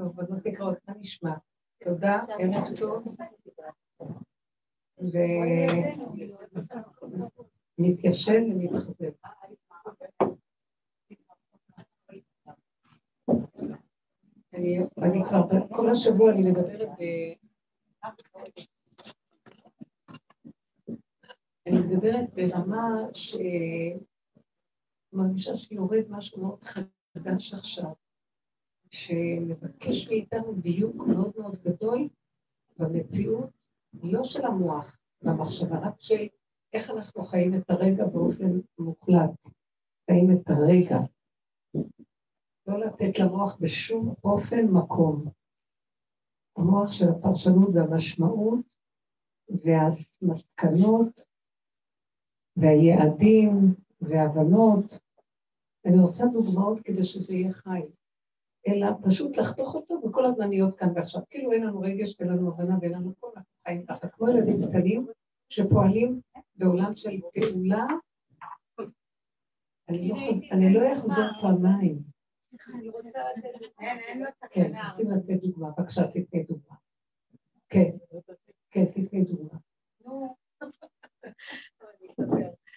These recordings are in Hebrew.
טוב, בנות יקרות, מה נשמע? תודה, ערב טוב. ונתיישב ונתחזק. אני כבר, כל השבוע אני מדברת ב... אני מדברת ברמה שמרגישה שיורד משהו מאוד חדש עכשיו. שמבקש מאיתנו דיוק מאוד מאוד גדול במציאות, לא של המוח והמחשבה, רק של איך אנחנו חיים את הרגע באופן מוחלט, חיים את הרגע. לא לתת למוח בשום אופן מקום. המוח של הפרשנות והמשמעות והמסקנות והיעדים וההבנות. אני רוצה דוגמאות כדי שזה יהיה חי. אלא פשוט לחתוך אותו וכל הזמן להיות כאן ועכשיו. כאילו אין לנו רגש ואין לנו הבנה ואין לנו כל אנחנו חיים ככה, כמו ילדים קטנים שפועלים בעולם של פעולה. אני לא אחזור פעמיים. כן, רוצים לתת דוגמה, בבקשה תתני דוגמה. כן, כן, תתני דוגמה.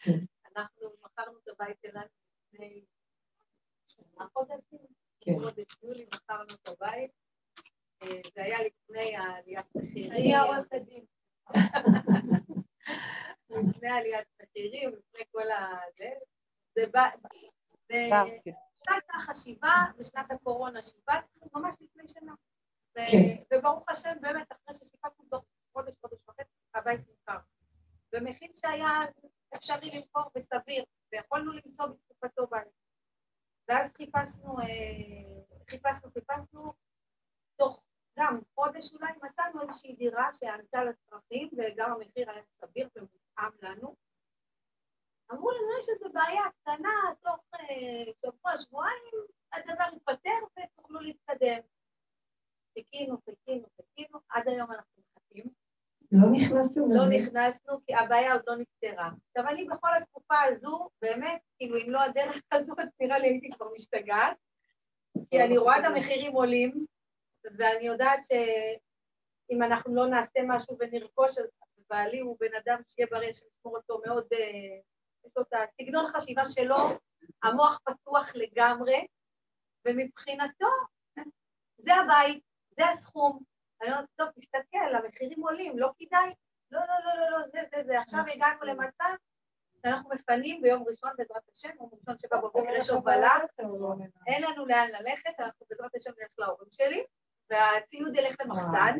כן. אנחנו מכרנו את הבית שלנו לפני שמונה חודשים. כן. בחודש יולי מכרנו את הבית. אה, זה היה לפני העליית מחירים. אני עורכת דין. לפני עליית מחירים, לפני כל ה... זה בא... הייתה חשיבה בשנת הקורונה, שיפצנו ממש לפני שנה. כן. וברוך השם, באמת, אחרי ששיפצנו תוך חודש, חודש וחצי, הבית נמכר. במחיר שהיה אפשרי למכור וסביר, ויכולנו למצוא בתקופתו בית. ואז חיפשנו, אה, חיפשנו, חיפשנו, תוך גם חודש אולי מצאנו איזושהי דירה שענתה לצרכים וגם המחיר היה סביר ומותאם לנו. אמרו לנו, יש איזו בעיה קטנה, תוך אה, שבוע, שבועיים, הדבר ייפתר ותוכלו להתקדם. חיכינו, חיכינו, חיכינו, עד היום אנחנו מחכים. לא נכנסנו. לא נכנסנו, כי הבעיה עוד לא נפתרה. עכשיו, אני בכל התקופה הזו, באמת, כאילו, אם לא הדרך הזאת, נראה לי הייתי כבר משתגעת, כי אני רואה את המחירים עולים, ואני יודעת שאם אנחנו לא נעשה משהו ונרכוש, אז בעלי הוא בן אדם שיהיה בריא, שנשמור אותו מאוד, אה, יש לו את הסגנון חשיבה שלו, המוח פתוח לגמרי, ומבחינתו, זה הבית, זה הסכום, אני אומרת, טוב, תסתכל, המחירים עולים, לא כדאי? לא, לא, לא, לא, לא, זה, זה, זה. עכשיו הגענו למצב שאנחנו מפנים ביום ראשון, בעזרת השם, יום ראשון שבא בבוקר יש הובלה, אין לנו לאן ללכת, אנחנו בעזרת השם נלך להורים שלי, והציוד ילך למחסן,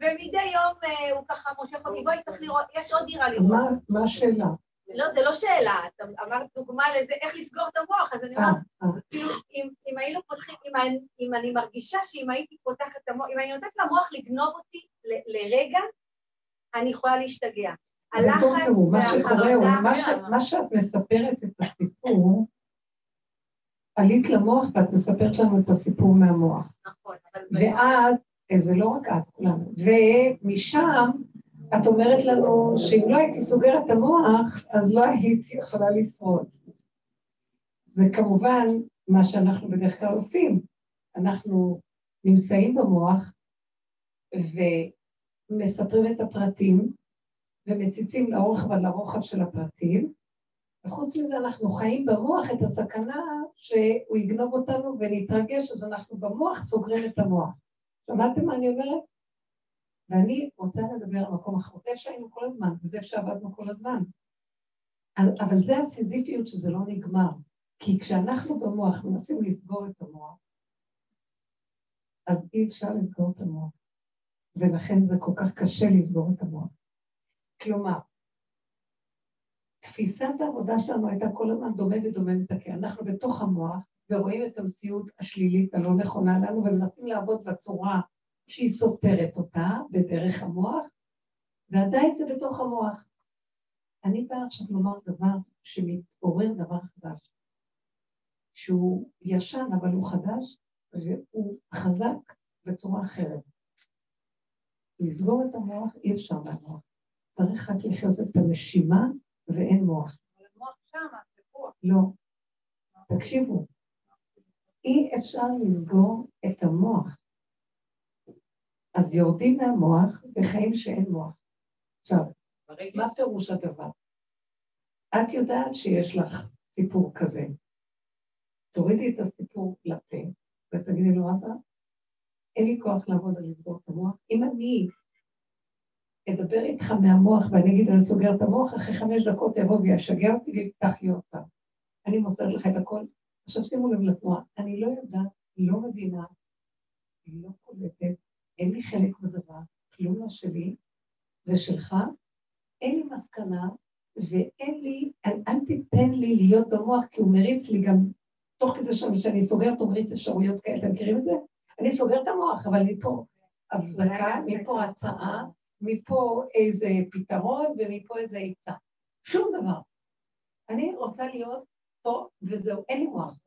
ומדי יום אה, הוא ככה מושך אותי, בואי צריך לראות, יש עוד דירה לראות. מה השאלה? לא, זה לא שאלה, את אמרת דוגמה לזה, איך לסגור את המוח, אז אני אומרת, אה, אה. כאילו, אם היינו פותחים, אם אני מרגישה שאם הייתי פותחת את המוח, אם אני נותנת למוח לגנוב אותי לרגע, אני יכולה להשתגע. הלחץ והחרדה... מה שאת מספרת את הסיפור, עלית למוח ואת מספרת לנו את הסיפור מהמוח. נכון. ואת, אה, זה לא רק את, כולנו, ומשם את אומרת לנו שאם לא הייתי סוגרת את המוח, אז לא הייתי יכולה לשרוד. זה כמובן מה שאנחנו בדרך כלל עושים. אנחנו נמצאים במוח ומספרים את הפרטים ומציצים לאורך ולרוחב של הפרטים, וחוץ מזה אנחנו חיים במוח את הסכנה שהוא יגנוב אותנו ונתרגש, אז אנחנו במוח סוגרים את המוח. שמעתם מה אני אומרת? ואני רוצה לדבר על מקום אחר, זה שהיינו כל הזמן, וזה שעבדנו כל הזמן. אבל זה הסיזיפיות שזה לא נגמר. כי כשאנחנו במוח מנסים לסגור את המוח, אז אי אפשר לסגור את המוח. ולכן זה כל כך קשה לסגור את המוח. כלומר, תפיסת העבודה שלנו הייתה כל הזמן דומה ודומה מתקן. אנחנו בתוך המוח ורואים את המציאות השלילית הלא נכונה לנו ומנסים לעבוד בצורה שהיא סותרת אותה בדרך המוח, ועדיין זה בתוך המוח. אני באה עכשיו לומר דבר שמתעורר דבר חדש, שהוא ישן אבל הוא חדש והוא חזק בצורה אחרת. לסגור את המוח אי אפשר מהמוח. צריך רק לחיות את הנשימה ואין מוח. אבל המוח שם, לא. תקשיבו, אי אפשר לסגור את המוח. אז יורדים מהמוח בחיים שאין מוח. עכשיו, מה פירוש הדבר? את יודעת שיש לך סיפור כזה. תורידי את הסיפור לפה ותגידי לו, אבא, אין לי כוח לעבוד על לסגור את המוח. אם אני אדבר איתך מהמוח ואני אגיד, אני סוגר את המוח, אחרי חמש דקות יבוא וישגע אותי ויפתח לי עוד פעם. אני מוסרת לך את הכל. עכשיו שימו לב לתנועה, אני לא יודעת, לא מבינה, לא קולטת, אין לי חלק בדבר, כלום לא שלי, זה שלך, אין לי מסקנה, ואין לי, אל, אל תיתן לי להיות במוח, כי הוא מריץ לי גם, תוך כדי שאני, שאני סוגרת, הוא מריץ אפשרויות כאלה, אתם מכירים את זה? אני סוגר את המוח, אבל מפה הבזקה, מפה הצעה, מפה איזה פתרון ומפה איזה עצה. שום דבר. אני רוצה להיות פה וזהו, אין לי מוח.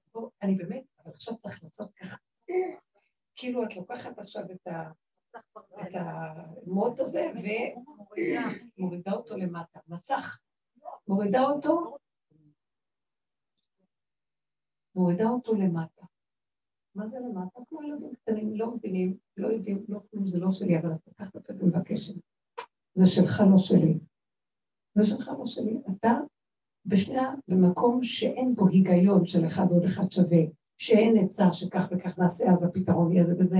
אני באמת, אבל עכשיו צריך לעשות ככה. כאילו את לוקחת עכשיו את ה... את המוט הזה ומורידה אותו למטה. מסך. מורידה אותו, מורידה אותו למטה. מה זה למטה? כמו ילדים קטנים, לא מבינים, לא יודעים, לא כלום, זה לא שלי, אבל אתה לקחת את ומבקשת. זה שלך, לא שלי. זה שלך, לא שלי. אתה בשנייה במקום שאין בו היגיון של אחד ועוד אחד שווה, שאין עצה שכך וכך נעשה, אז הפתרון יהיה זה וזה.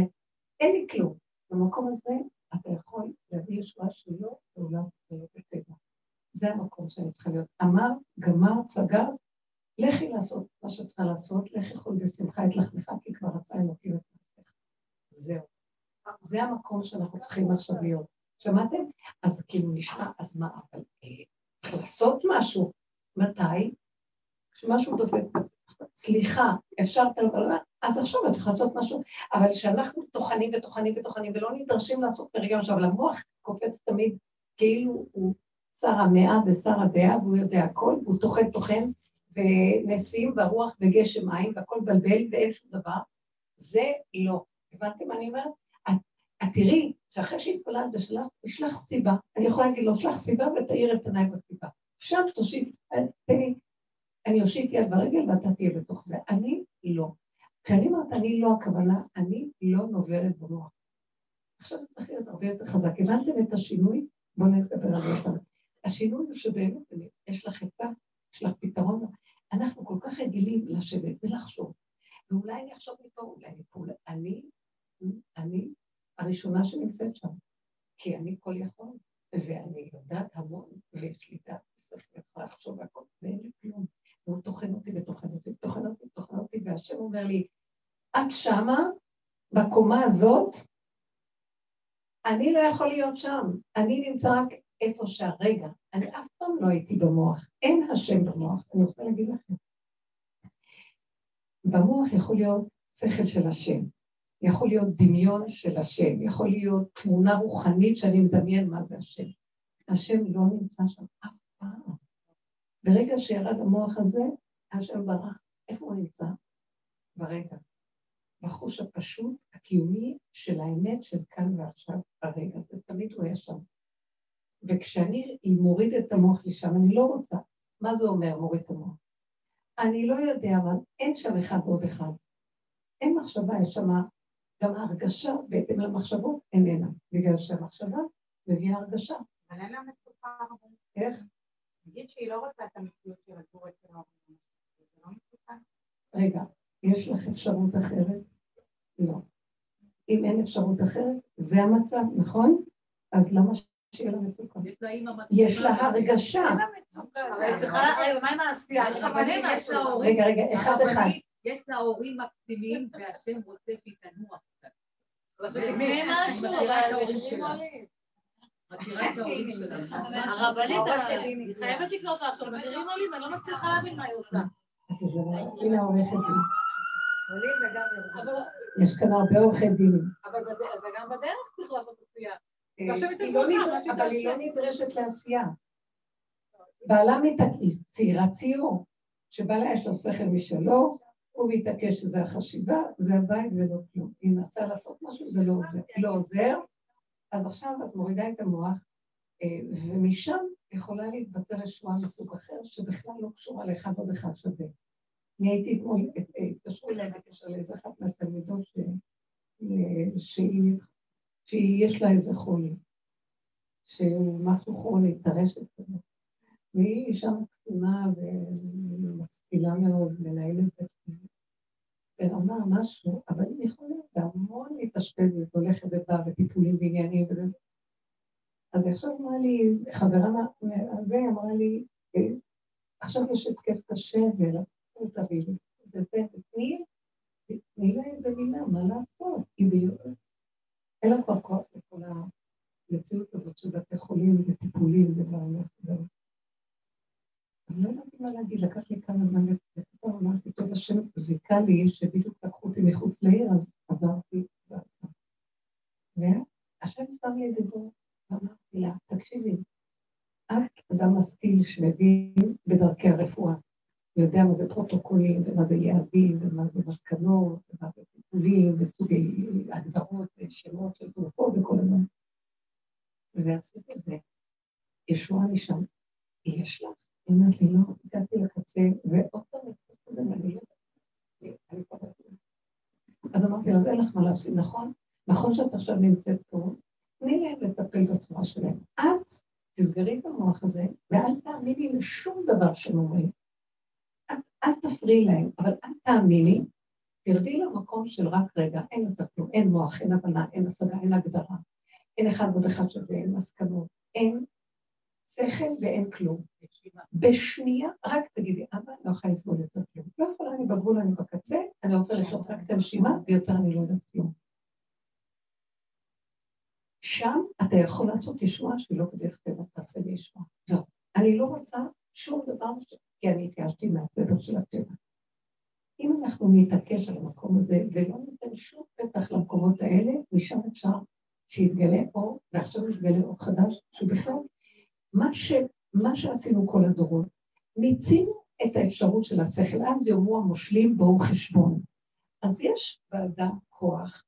אין לי כלום. במקום הזה אתה יכול להביא ישועה שלו לעולם בטבע. זה המקום שאני צריכה להיות. אמר, גמר, סגר, לכי לעשות מה שצריכה לעשות, לכי חול בשמחה את לחמך, כי כבר רצה אלוקים את מעשיך. זהו. זה המקום שאנחנו צריכים עכשיו להיות. שמעתם? אז כאילו נשמע, אז מה, אבל אה, צריך לעשות משהו. מתי? כשמשהו דופק. סליחה, אפשר את לדבר, אז עכשיו אתה יכול לעשות משהו, אבל כשאנחנו טוחנים וטוחנים וטוחנים ולא נדרשים לעשות ברגע עכשיו, אבל המוח קופץ תמיד כאילו הוא שר המאה ושר הדעה והוא יודע הכל, והוא טוחן טוחן, ונשיאים והרוח וגשם מים והכל בלבל ואין שום דבר, זה לא. הבנתם מה אני אומרת? את תראי שאחרי שהתפללת ושלחת, יש לך סיבה, אני יכולה להגיד לו, שלח סיבה ותאיר את עיניי בסיבה. עכשיו תושיט, תן לי, אני אושיט יד ברגל ואתה תהיה בתוך זה. אני לא. כשאני אומרת אני לא, הכוונה, אני לא נוברת במוח. עכשיו זה צריך להיות הרבה יותר חזק. הבנתם את השינוי? בואו נדבר על זה. השינוי הוא שבאמת יש לך עצה, יש לך פתרון. אנחנו כל כך רגילים לשבת ולחשוב, ואולי אני אחשוב מפה, אולי מפה, אני, אני הראשונה שנמצאת שם, כי אני כל יכול, ואני יודעת המון, ויש לי דעת שכל, יכולה לחשוב והכל, ואין לי כלום. והוא טוחן אותי וטוחן אותי וטוחן אותי וטוחן אותי, והשם אומר לי, את שמה, בקומה הזאת, אני לא יכול להיות שם, אני נמצא רק איפה שהרגע, אני אף פעם לא הייתי במוח, אין השם במוח, אני רוצה להגיד לכם. במוח יכול להיות שכל של השם, יכול להיות דמיון של השם, יכול להיות תמונה רוחנית שאני מדמיין מה זה השם. השם לא נמצא שם אף פעם. ברגע שירד המוח הזה, השם ברח. איפה הוא נמצא? ברגע. בחוש הפשוט, הקיומי של האמת של כאן ועכשיו, ברגע. זה תמיד הוא היה שם. וכשאני מוריד את המוח לשם, אני לא רוצה. מה זה אומר מוריד את המוח? אני לא יודע, אבל אין שם אחד ועוד אחד. אין מחשבה, יש שם גם ההרגשה בהתאם למחשבות איננה, בגלל שהמחשבה מביאה הרגשה. אבל אין לה מצוקה. איך? נגיד שהיא לא רוצה את המציאות של לגור אצל ההורים. זה לא מצוקה? רגע, יש לך אפשרות אחרת? לא. אם אין אפשרות אחרת, זה המצב, נכון? אז למה שיהיה לה מצוקה? יש לה הרגשה. אין לה מצוקה. מה עם העשייה? רגע, רגע, אחד אחד. יש לה הורים מקסימים, והשם רוצה שהיא תנוח קצת. זה משהו, אבל. מכירה את ההורים שלה. הרבנית, היא חייבת לקנות משהו, המחירים עולים, אני לא מצליחה להבין מה היא עושה. הנה העורכת דין. עולים וגם יורדים. יש כאן הרבה עורכי דינים. אבל זה גם בדרך צריך לעשות עשייה. אבל היא לא נדרשת לעשייה. בעלה צעירה ציור, שבעלה יש לו שכל משלו, הוא מתעקש שזה החשיבה, זה הבית ולא כלום. אם נסע לעשות משהו זה לא עוזר. אז עכשיו את מורידה את המוח, אה, ומשם יכולה להתבצע רשועה מסוג אחר, שבכלל לא קשורה לאחד עוד אחד שווה. אני הייתי אתמול, התקשרו אליי בקשר לאיזה אחת מהתלמידות שיש לה איזה חולי, שמשהו כרוני, טרשת כזה. והיא אישה מקסימה ומשכילה מאוד, מנהלת זה. ברמה משהו, אבל היא יכולה המון להתאשפזת, הולכת ובאה וטיפולים ועניינים וזה. אז עכשיו אמרה לי, חברה מהזה אמרה לי, עכשיו יש התקף קשה ולקחו אותה וזה, ותני תני לה איזה מילה, מה לעשות? היא ביום, אין לה כבר כוח לכל המציאות הזאת של בתי חולים וטיפולים מסודרים. אז לא ידעתי מה להגיד, לקח לי כמה זמן ופתאום אמרתי, טוב, השם זיכה לי שבדיוק לקחו אותי מחוץ לעיר, אז עברתי. והשם שם לי דיבור, ואמרתי לה, תקשיבי, את אדם משכיל שמבין בדרכי הרפואה, יודע מה זה פרוטוקולים, ומה זה יעדים, ומה זה מסקנות, ומה זה טיפולים, וסוגי הגדרות ושמות של תרופות וכל הזמן. ועשיתי את זה. ישועה משם, יש לך. היא אומרת לי, לא, הגעתי לקצה, ועוד פעם, זה ואני לא אז אמרתי אז אין לך מה להפסיד, נכון? נכון שאת עכשיו נמצאת פה, תני להם לטפל בצורה שלהם. את תסגרי את המוח הזה, ואל תאמיני לשום דבר שהם אומרים. אל תפריעי להם, אבל אל תאמיני, תרדי למקום של רק רגע, אין יותר כלום, אין מוח, אין הבנה, אין השגה, אין הגדרה, אין אחד ועוד אחד שווה, אין מסקנות, אין שכל ואין כלום. בשנייה, רק תגידי, אבא, לא יכולה לסבול יותר כלום. לא יכולה, אני בגבול, אני בקצה, אני רוצה לחיות רק את הנשימה, ויותר אני לא יודעת כלום. שם אתה יכול לעשות ישועה שלא בדרך טבע תעשה לי ישועה. זהו. אני לא רוצה שום דבר, כי אני התייאשתי מהסדר של הטבע. אם אנחנו נתעקש על המקום הזה ולא ניתן שום פתח למקומות האלה, משם אפשר שיתגלה אור, ועכשיו יתגלה אור חדש, שהוא בכלל מה, ש, מה שעשינו כל הדורות, מיצינו את האפשרות של השכל, אז יאמרו המושלים בואו חשבון. אז יש באדם כוח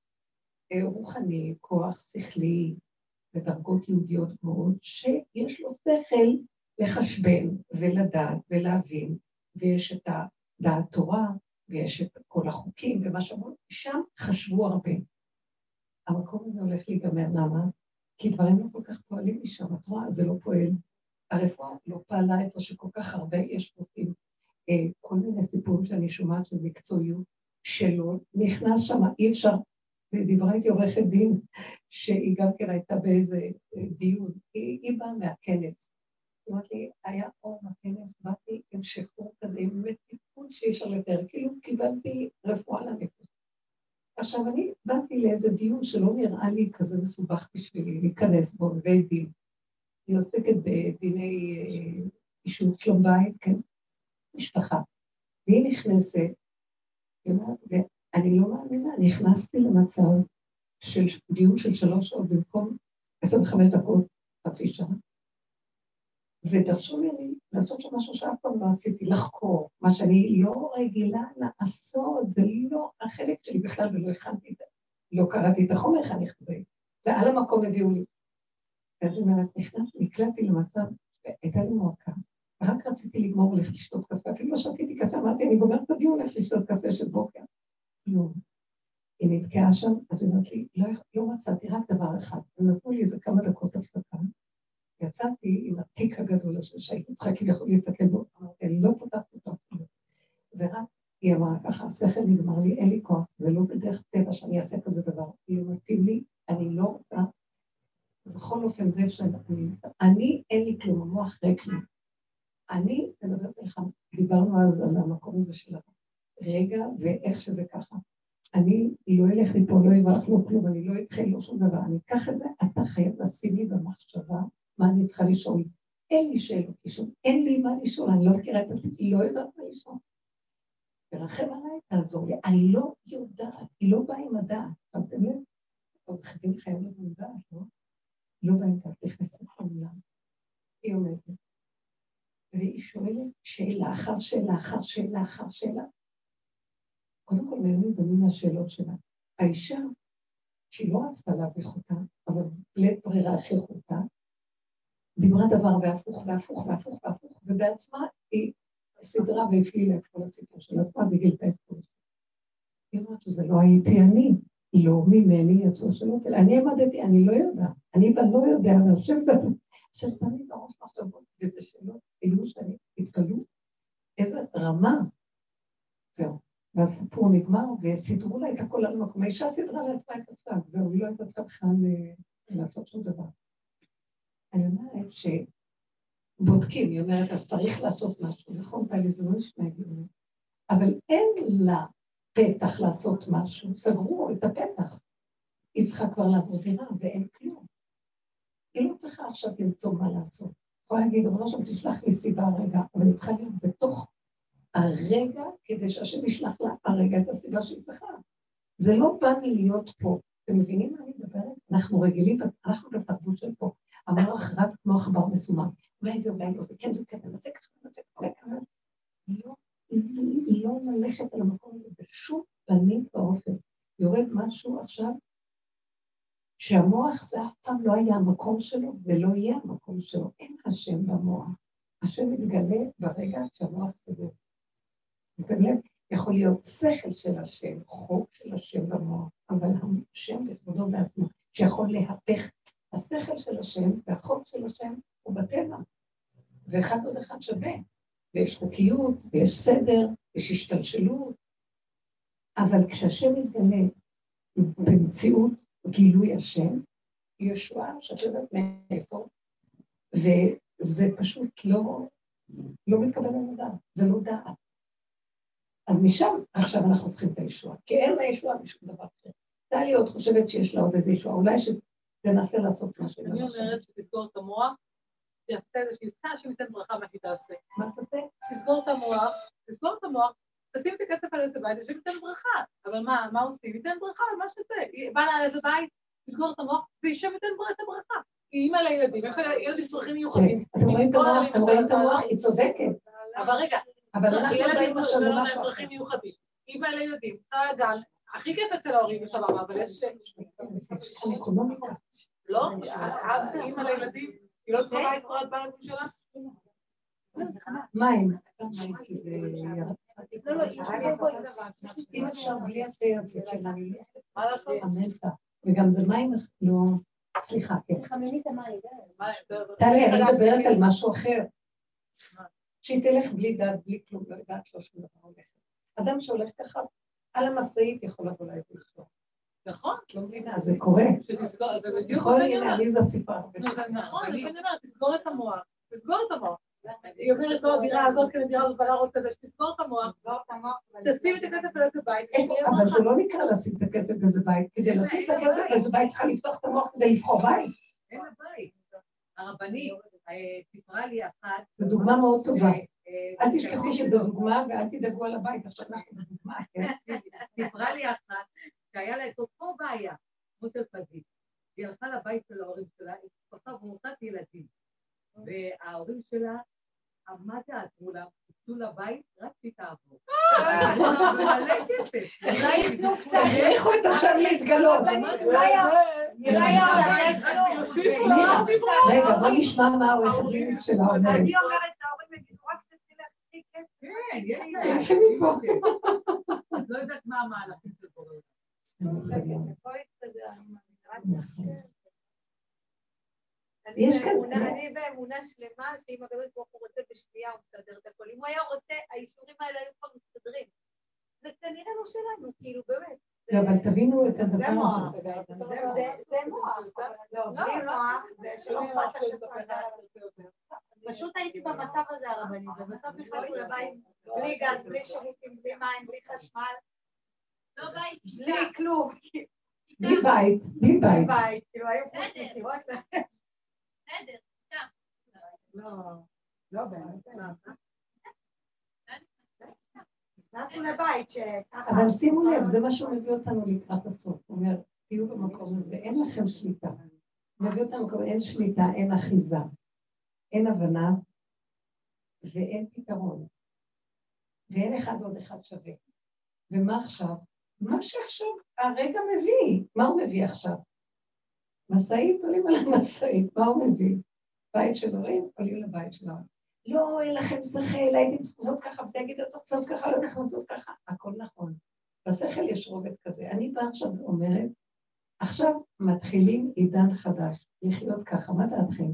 אה, רוחני, כוח שכלי בדרגות יהודיות גבוהות, שיש לו שכל לחשבן ולדעת ולהבין, ויש את הדעת תורה, ויש את כל החוקים ומה שאמרו, שם חשבו הרבה. המקום הזה הולך להיגמר, למה? כי דברים לא כל כך פועלים משם, את רואה, זה לא פועל. הרפואה לא פעלה איפה שכל כך הרבה יש רופאים. אה, כל מיני סיפורים שאני שומעת של מקצועיות שלא נכנס שם, אי אפשר. דיברה איתי עורכת דין, שהיא גם כן הייתה באיזה אה, דיון, היא, היא באה מהכנס. היא אומרת לי, היה אור בכנס, באתי עם שחרור כזה, עם מתיקות שאי אפשר לתאר, כאילו קיבלתי רפואה לנפש. עכשיו, אני באתי לאיזה דיון שלא נראה לי כזה מסובך בשבילי להיכנס בו, בבית דין. היא עוסקת בדיני אה, אישות שלום בית, כן, משפחה. והיא נכנסת, ואני לא מאמינה, נכנסתי למצב של דיון של שלוש שעות במקום עשרים וחמש דקות, חצי שעה, ודרשו לי לעשות שם משהו שאף פעם לא עשיתי, לחקור, מה שאני לא רגילה לעשות, זה לא החלק שלי בכלל, ולא הכנתי את זה. לא קראתי את החומר, איך אני חוזרת. זה על המקום הביאו לי. ואז היא אומרת, נכנסתי, נקלעתי למצב, הייתה לי מועקה, ורק רציתי לגמור הולך לשתות קפה, אפילו לא שתיתי קפה, אמרתי, אני גומרת את הדיון, הולך לשתות קפה של בוקר. כלום. היא נתקעה שם, אז היא אומרת לי, לא, לא מצאתי רק דבר אחד. הם נתנו לי איזה כמה דקות הפסקה, יצאתי עם התיק הגדול הזה שהייתי צריכה כביכול להסתכל בו, אמרתי, אני לא פותחת אותו אפילו. ורק היא אמרה ככה, השכל נגמר לי, אין לי כוח, זה לא בדרך טבע שאני אעשה כזה דבר, לא מתאים לי, אני לא רוצה. בכל אופן, זה שאני נמצא. אני, אין לי כלום, המוח ריק לי. אני מדברת לך, דיברנו אז על המקום הזה של הרגע ואיך שזה ככה. אני לא אלך מפה, לא אברח לו כלום, אני לא אתחיל לו שום דבר. אני אקח את זה, אתה חייב לשים לי במחשבה מה אני צריכה לשאול. אין לי שאלות לשאול, אין לי מה לשאול, אני לא מכירה את זה, היא לא יודעת מה לשאול. תרחם עליי, תעזור לי. אני לא יודעת, היא לא באה עם הדעת. שמתם לב? עורך דין חייב עם דעת, לא? לא באה עם דעת, נכנסת לעולם. היא עומדת, והיא שואלת שאלה אחר שאלה אחר שאלה אחר שאלה. קודם כל, מהם מדברים מהשאלות שלה. האישה, שהיא לא רצתה להביך אותה, אבל בלית ברירה הכריחו אותה, דיברה דבר והפוך והפוך והפוך והפוך, ובעצמה היא סדרה והפעילה את כל הסיפור של עצמה וגילתה את כל זה. היא אומרת שזה לא הייתי אני, לא ממני יצאו השאלות האלה. אני עמדתי, אני לא יודעת, אני לא יודע, אבל השם שם לי בראש מחשבות, וזה שאלות, כאילו שאני, תתפלאו, איזה רמה. זהו. והסיפור נגמר, וסידרו לה את הכל על המקום. האישה סידרה לעצמה את הפסק, זהו, לא הייתה צריכה בכלל אה, לעשות שום דבר. אני אומרת שבודקים, היא אומרת, אז צריך לעשות משהו, נכון, טלי, זה לא נשמע הגיוני, אבל אין לה פתח לעשות משהו, סגרו את הפתח. היא צריכה כבר לעבור דירה, ואין כלום. היא לא צריכה עכשיו למצוא מה לעשות. יכולה להגיד, אבל עכשיו תשלח לי סיבה רגע, אבל היא צריכה להיות בתוך הרגע, כדי שהשם ישלח לה הרגע את הסיבה שהיא צריכה. זה לא בא מלהיות פה. אתם מבינים מה אני מדברת? אנחנו רגילים, אנחנו בתרבות של פה. המוח רץ כמו עכבר מסומם. אולי זה, אולי לא, זה כן, זה כן, נעשה ככה, נעשה ככה. לא, לא ללכת על המקום הזה בשום פנים ואופן. יורד משהו עכשיו, שהמוח זה אף פעם לא היה המקום שלו ולא יהיה המקום שלו. אין השם במוח. השם מתגלה ברגע שהמוח סגור. מתגלה, יכול להיות שכל של השם, חוק של השם במוח, אבל השם בכבודו בעצמו, שיכול להפך. השכל של השם והחוק של השם הוא בטבע, ואחד עוד אחד שווה. ויש חוקיות, ויש סדר, יש השתלשלות, אבל כשהשם מתגלה במציאות גילוי השם, ישועה שאת יודעת מאיפה, וזה פשוט לא, לא מתקבל על הדעת, זה לא דעת. אז משם עכשיו אנחנו צריכים את הישועה, כי אין לה ישועה בשום דבר אחר. טלי עוד חושבת שיש לה עוד איזה ישועה, אולי שתנסה לעשות משהו. אני אומרת שתסגור את המוח תעשה איזושהי עסקה, שניתן ברכה מה שהיא תעשה. מה תעשה? תסגור את המוח, תסגור את המוח, תשים את הכסף על איזה בית, ושניתן ברכה. אבל מה, מה עושים? ניתן ברכה על מה שזה. בא לה איזה בית, תסגור את המוח, וישב ותן את הברכה. היא אימא לילדים, יש לה ילדים צרכים מיוחדים. אתם רואים את המוח, אתם רואים את המוח, היא צודקת. אבל רגע, אבל אנחנו ילדים צרכים מיוחדים. אימא לילדים, צריכה לגן, הכי כיף אצל ההורים, סבבה, אבל יש... לא? אימא לילדים? היא לא צריכה את קורת בית שלה? מים. לא, לא, אם אפשר בלי התה הזה, מה לעשות? וגם זה מים, לא... סליחה, כן. טלי, אני מדברת על משהו אחר. שהיא תלך בלי דעת, בלי כלום, לא יודעת לא שום דבר הולך. אדם שהולך ככה, על המשאית יכול לבוא לאיזה לשלוח. נכון. את לא מבינה, זה קורה. שתסגור, זה בדיוק נכון, הנה, עליזה סיפרה. נכון, זה שאני אומרת, תסגור את המוח, תסגור את המוח. היא אומרת, לא, הדירה הזאת, כן, הדירה הזאת, בעלה רוצה כזה, שתסגור את המוח, תשים את הכסף על איזה בית, אבל זה לא נקרא לשים את הכסף באיזה בית. כדי לשים את הכסף באיזה בית צריכה לפתוח את המוח כדי לבחור בית. אין לה בית. הרבנית אה, סיפרה לי אחת... זו דוגמה מאוד טובה. אל תשכחו שזו דוגמה ואל תדאגו על הבית, עכשיו אנחנו בדוגמה. סיפרה לי אחת שהיה לה את אותו בעיה, כמו של פזית. היא הלכה לבית של ההורים שלה, היא משפחה ברוכת ילדים. וההורים שלה, מה תעזרו לה? יצאו לבית, רק שהיא תעבור. מלא כסף. אולי יתנו קצת, הכריחו את השם להתגלות. רגע, בוא נשמע מה העורכת דין שלה אומרת. הכי כסף. כן, יש להם. את לא יודעת מה המהלכים של בורא. אני באמונה שלמה שאם הקדוש ברוך הוא רוצה בשנייה הוא מסדר את הכל. אם הוא היה רוצה, האישורים האלה היו כבר מסתדרים. זה כנראה לא שלנו, כאילו, באמת. לא, אבל תבינו את הדבר הזה. זה מוח. לא, בלי מוח זה שלא אכפת לך פשוט הייתי במצב הזה הרבנית, ובסוף נכנסתי לבית בלי גז, בלי שירותים, בלי מים, בלי חשמל. לא בית, בלי כלום. בלי בית, בלי בית. בית, כאילו היו פה מכירות. בסדר, לא, לא באמת. אבל שימו לב, זה מה שהוא מביא אותנו לקראת הסוף. הוא אומר, תהיו במקום הזה, אין לכם שליטה. הוא מביא אותנו במקום, אין שליטה, אין אחיזה, אין הבנה ואין פתרון. ואין אחד עוד אחד שווה. ומה עכשיו? מה שעכשיו הרגע מביא. מה הוא מביא עכשיו? משאית, עולים על המשאית, מה הוא מביא? בית של הורים, עולים לבית של ההורים. לא, אין לכם שכל, הייתם צריכים לעשות ככה, יגיד, צריך לעשות ככה, לא צריך לעשות ככה, הכל נכון. בשכל יש רובד כזה. אני באה עכשיו ואומרת, עכשיו מתחילים עידן חדש, לחיות ככה, מה דעתכם?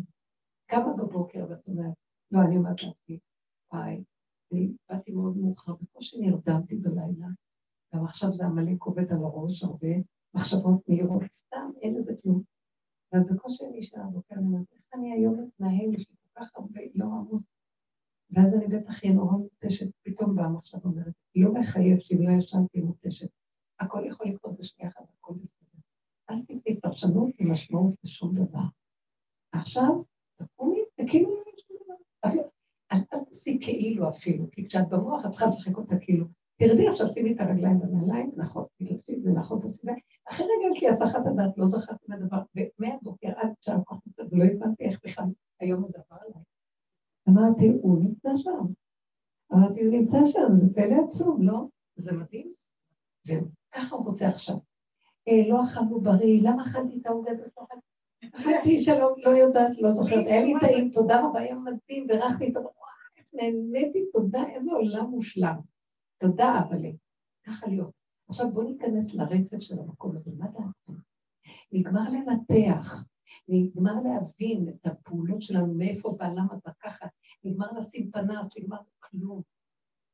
קמה בבוקר ואת אומרת, לא, אני אומרת לעצמי, וואי, אני באתי מאוד מאוחר, בקושי נרדמתי בלילה, גם עכשיו זה עמלק עובד על הראש הרבה, מחשבות מהירות, סתם, אין לזה כלום. ואז בקושי אני נשאר בבוקר, אני אומרת, איך אני היום מתנהל, יש לי כל כך הרבה, לא עמוס. ואז אני בטח אהיה נורא מותשת, פתאום באה עכשיו אומרת, לא מחייב שאם לא ישנתי מותשת. הכל יכול לקרות בשנייה אחת, הכל בסדר. אל תתני פרשנות ומשמעות לשום דבר. עכשיו, תקומי, וכאילו לא שום דבר. אל תעשי כאילו אפילו, כי כשאת במוח את צריכה לשחק אותה כאילו. תרדי עכשיו, שימי את הרגליים בנעליים, נכון, זה נכון, תעשי זה. אחרי רגע כי הסחת הדעת, לא זכרתי מהדבר, ומהבוקר עד שעה כוח ולא הבנתי איך בכלל היום הזה עבר עליי. אמרתי, הוא נמצא שם. אמרתי, הוא נמצא שם, זה פלא עצום, לא? זה מדהים. זהו, ככה הוא רוצה עכשיו. אה, לא אכלנו בריא, למה אכלתי את העוגה הזאת? אכלתי שלום, לא יודעת, לא זוכרת, היה לי טעים, תודה רבה, היה מדהים, בירכתי את איך נהניתי, תודה, איזה עולם מושלם. תודה, אבל ככה להיות. עכשיו בואו ניכנס לרצף של המקום הזה, מה דעתכם? נגמר לנתח, נגמר להבין את הפעולות שלנו, מאיפה בא, למה בא, ככה, נגמר לשים פנס, נגמר כלום.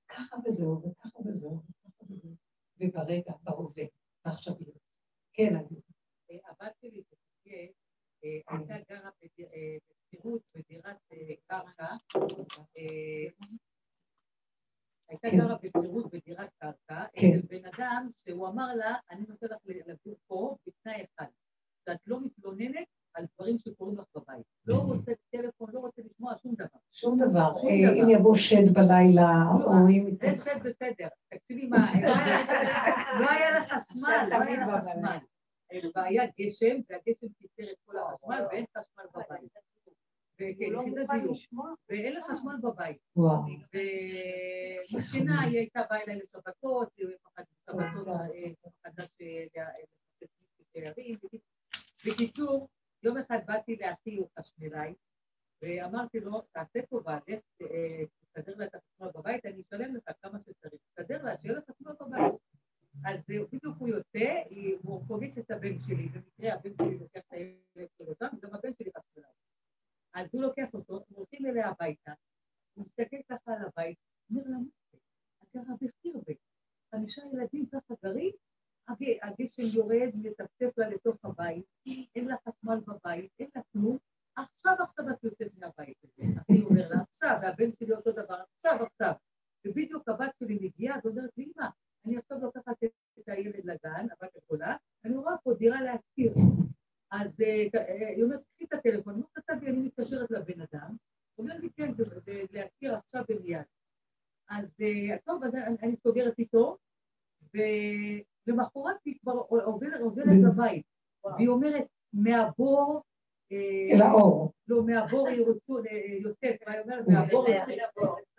ככה וזהו, וככה וזהו, וככה וזהו. וברגע, בהווה, ועכשיו להיות. כן, אני... הבת שלי הייתה גרה בשכירות בדירת קרקע, הייתה כן. גרה בשכירות בדירת קרקע, כן. אצל בן אדם שהוא אמר לה, אני נותן לך לגור פה בתנאי אחד, שאת לא מתלוננת על דברים שקורים לך בבית. לא רוצה טלפון, לא רוצה לשמוע שום דבר. שום דבר. אה, אם יבוא שד בלילה, או אם... זה שד בסדר. תקשיבי מה, לא היה לך חשמל, לא היה לך חשמל. והיה גשם, והגשם קיצר את כל החשמל, ואין חשמל בבית. לא ואין לך חשמל בבית. ומסכנה, היא הייתה באה אליי לשבתות, היא פחדה שבתות, פחדה תיירים. בקיצור, יום אחד באתי לאחי, הוא חשמלאי, ואמרתי לו, תעשה טובה, לך תסדר לה את החשמל בבית, אני אשלם לך כמה שצריך. תסדר לה, שיהיה לה חשמל בבית. אז בדיוק הוא יוצא, הוא פוגש את הבן שלי, במקרה הבן שלי לוקח את הילד שלו שם, גם הבן שלי חשמלאי. אז הוא לוקח אותו, הם הולכים אליה הביתה, הוא מסתכל ככה על הבית, אומר לה, את גרה בחירבה, חמישה ילדים ככה גרים, הגשם יורד, מטפטף לה לתוך הבית, אין לה חשמל בבית, אין לה כלום, עכשיו עכשיו את יוצאת מהבית הזה. אני אומר לה, עכשיו, והבן שלי אותו דבר, עכשיו עכשיו. ובדיוק הבת שלי מגיעה ואומרת לי, אמא, אני עכשיו לוקחת את הילד לגן, הבת הגדולה, אני רואה פה דירה להשכיר. אז אה, אה, היא אומרת, קחי את הטלפון, לא כתבתי, אני מתקשרת לבן אדם, אומר לי, כן, זה להשכיר עכשיו ומיד. אז אה, טוב, אז אני סוגרת איתו, ולמחרת היא כבר עוברת לבית, והיא אומרת, מהבור... אל האור. לא, מהבור ירצו, יוסף, היא אומרת, מהבור...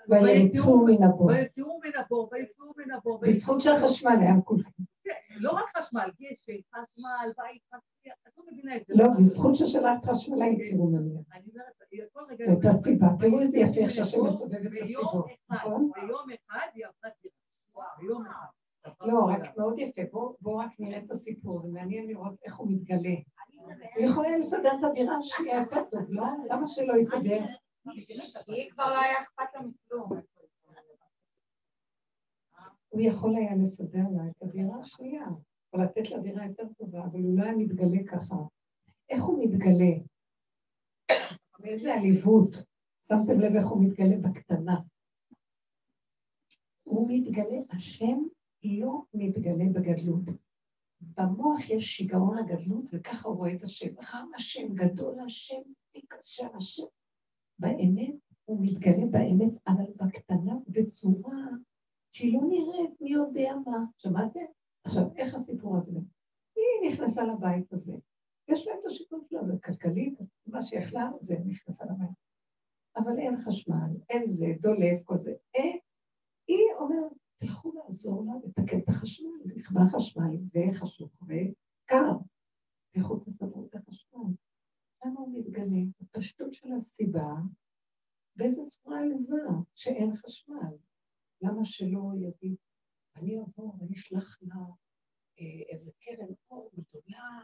ויצאו מן הבור. ויצאו מן הבור, ויצאו מן הבור. בזכות של חשמל היה כולכם. כן, לא רק חשמל, גשם, חשמל, בית, את לא מבינה את זה. לא, בזכות ששלחת חשמלאים תראו ממנו. אני אומרת, כל רגע... זאת הסיבה, תראו איזה יפה איך שהשם מסובב את הסיפור, נכון? ביום אחד היא עברה דירה. ביום אחד. לא, רק מאוד יפה, בואו רק נראה את הסיפור, זה מעניין לראות איך הוא מתגלה. הוא יכול היה לסדר את הדירה השנייה יותר טוב, לא? למה שלא יסדר? היא כבר לא היה אכפת לה מכלום. הוא יכול היה לסדר לה את הדירה השנייה, או לתת לה דירה יותר טובה, אבל הוא לא היה מתגלה ככה. איך הוא מתגלה? באיזה עליבות. שמתם לב איך הוא מתגלה בקטנה. הוא מתגלה, השם לא מתגלה בגדלות. במוח יש שיגעון הגדלות, וככה הוא רואה את השם. חם השם, גדול השם, תקשר השם. באמת, הוא מתגלה באמת, אבל בקטנה, בצורה שהיא לא נראית מי יודע מה. שמעתם? עכשיו, איך הסיפור הזה? היא נכנסה לבית הזה. יש לה את השיקול שלה, זה כלכלית, מה שיכלה, זה נכנסה לבית. אבל אין חשמל, אין זה, דולף, כל זה. אין. היא אומרת, תלכו לעזור לה לתקן את החשמל, נכבה חשמל וחשוך וקר. תלכו תסדרו את החשמל. למה הוא מתגלה? בפשטות של הסיבה, באיזה צורה שאין חשמל. למה שלא יגיד, אני אבוא ואני אשלח לה אה, איזה קרן אור גדולה,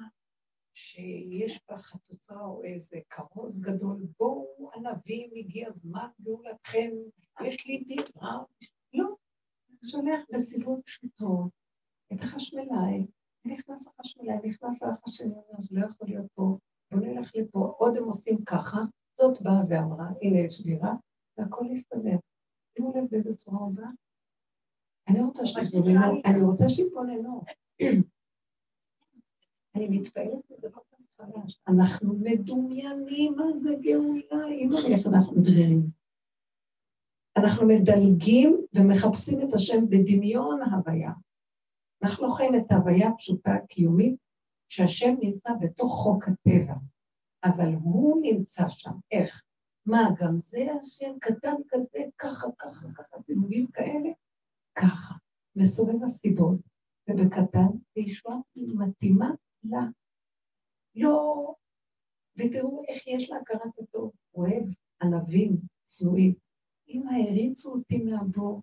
שיש בה חצוצרה או איזה כרוז גדול, בואו ענבים, הגיע זמן גאולתכם, יש לי דירה. לא, שולח בסיבות פשוטות את החשמלאי, נכנס החשמלאי, נכנס האח השני, אז לא יכול להיות פה, בוא נלך לפה, עוד הם עושים ככה, זאת באה ואמרה, הנה יש דירה, והכל יסתדר. שימו לב באיזה צורה הוא בא. אני רוצה שתתבוננו, אני רוצה שיתבוננו. אני מתפעלת לדבר חדש. אנחנו מדומיינים מה זה גאולה, אם אני איך אנחנו מדמיינים. אנחנו מדלגים ומחפשים את השם בדמיון הוויה. אנחנו לא חיים את ההוויה הפשוטה הקיומית, שהשם נמצא בתוך חוק הטבע, אבל הוא נמצא שם. איך? מה, גם זה השם קטן כזה, ככה, ככה, ככה, סיבובים כאלה? ככה. מסובב הסיבות, ובקטן, וישועה מתאימה לה. לא, ותראו איך יש לה הכרת הטוב, אוהב ענבים צנועים. אמא הריצו אותי מהבור,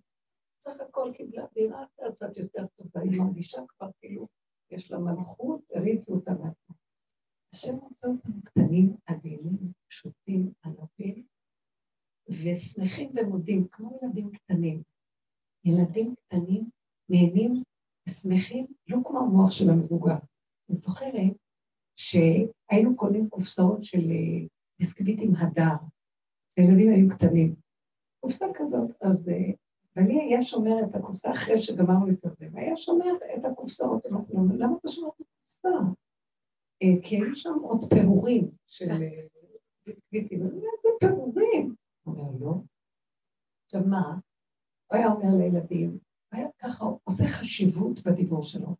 סך הכל קיבלה דירה קצת יותר טובה, היא מרגישה כבר כאילו, יש לה מלכות, הריצו אותה מהפה. השם רוצה אותם קטנים, עדינים, פשוטים, ענבים, ושמחים ומודים, כמו ילדים קטנים. ילדים קטנים נהנים ושמחים, לא כמו המוח של המבוגר. אני זוכרת שהיינו קונים קופסאות של אה, ביסקוויט עם הדר, הילדים היו קטנים. קופסה כזאת, אז... אה, ואני היה שומר את הקופסה אחרי שגמרנו את הזה, והיה שומר את הקופסאות. אמרתי לו, למה אתה שומר את הקופסה? אה, כי היו שם עוד פירורים של ביסקוויטים. אני אומרת, זה פירורים. הוא אומר, לא. עכשיו מה? הוא היה אומר לילדים, היה ככה, עושה חשיבות בדיבור שלו.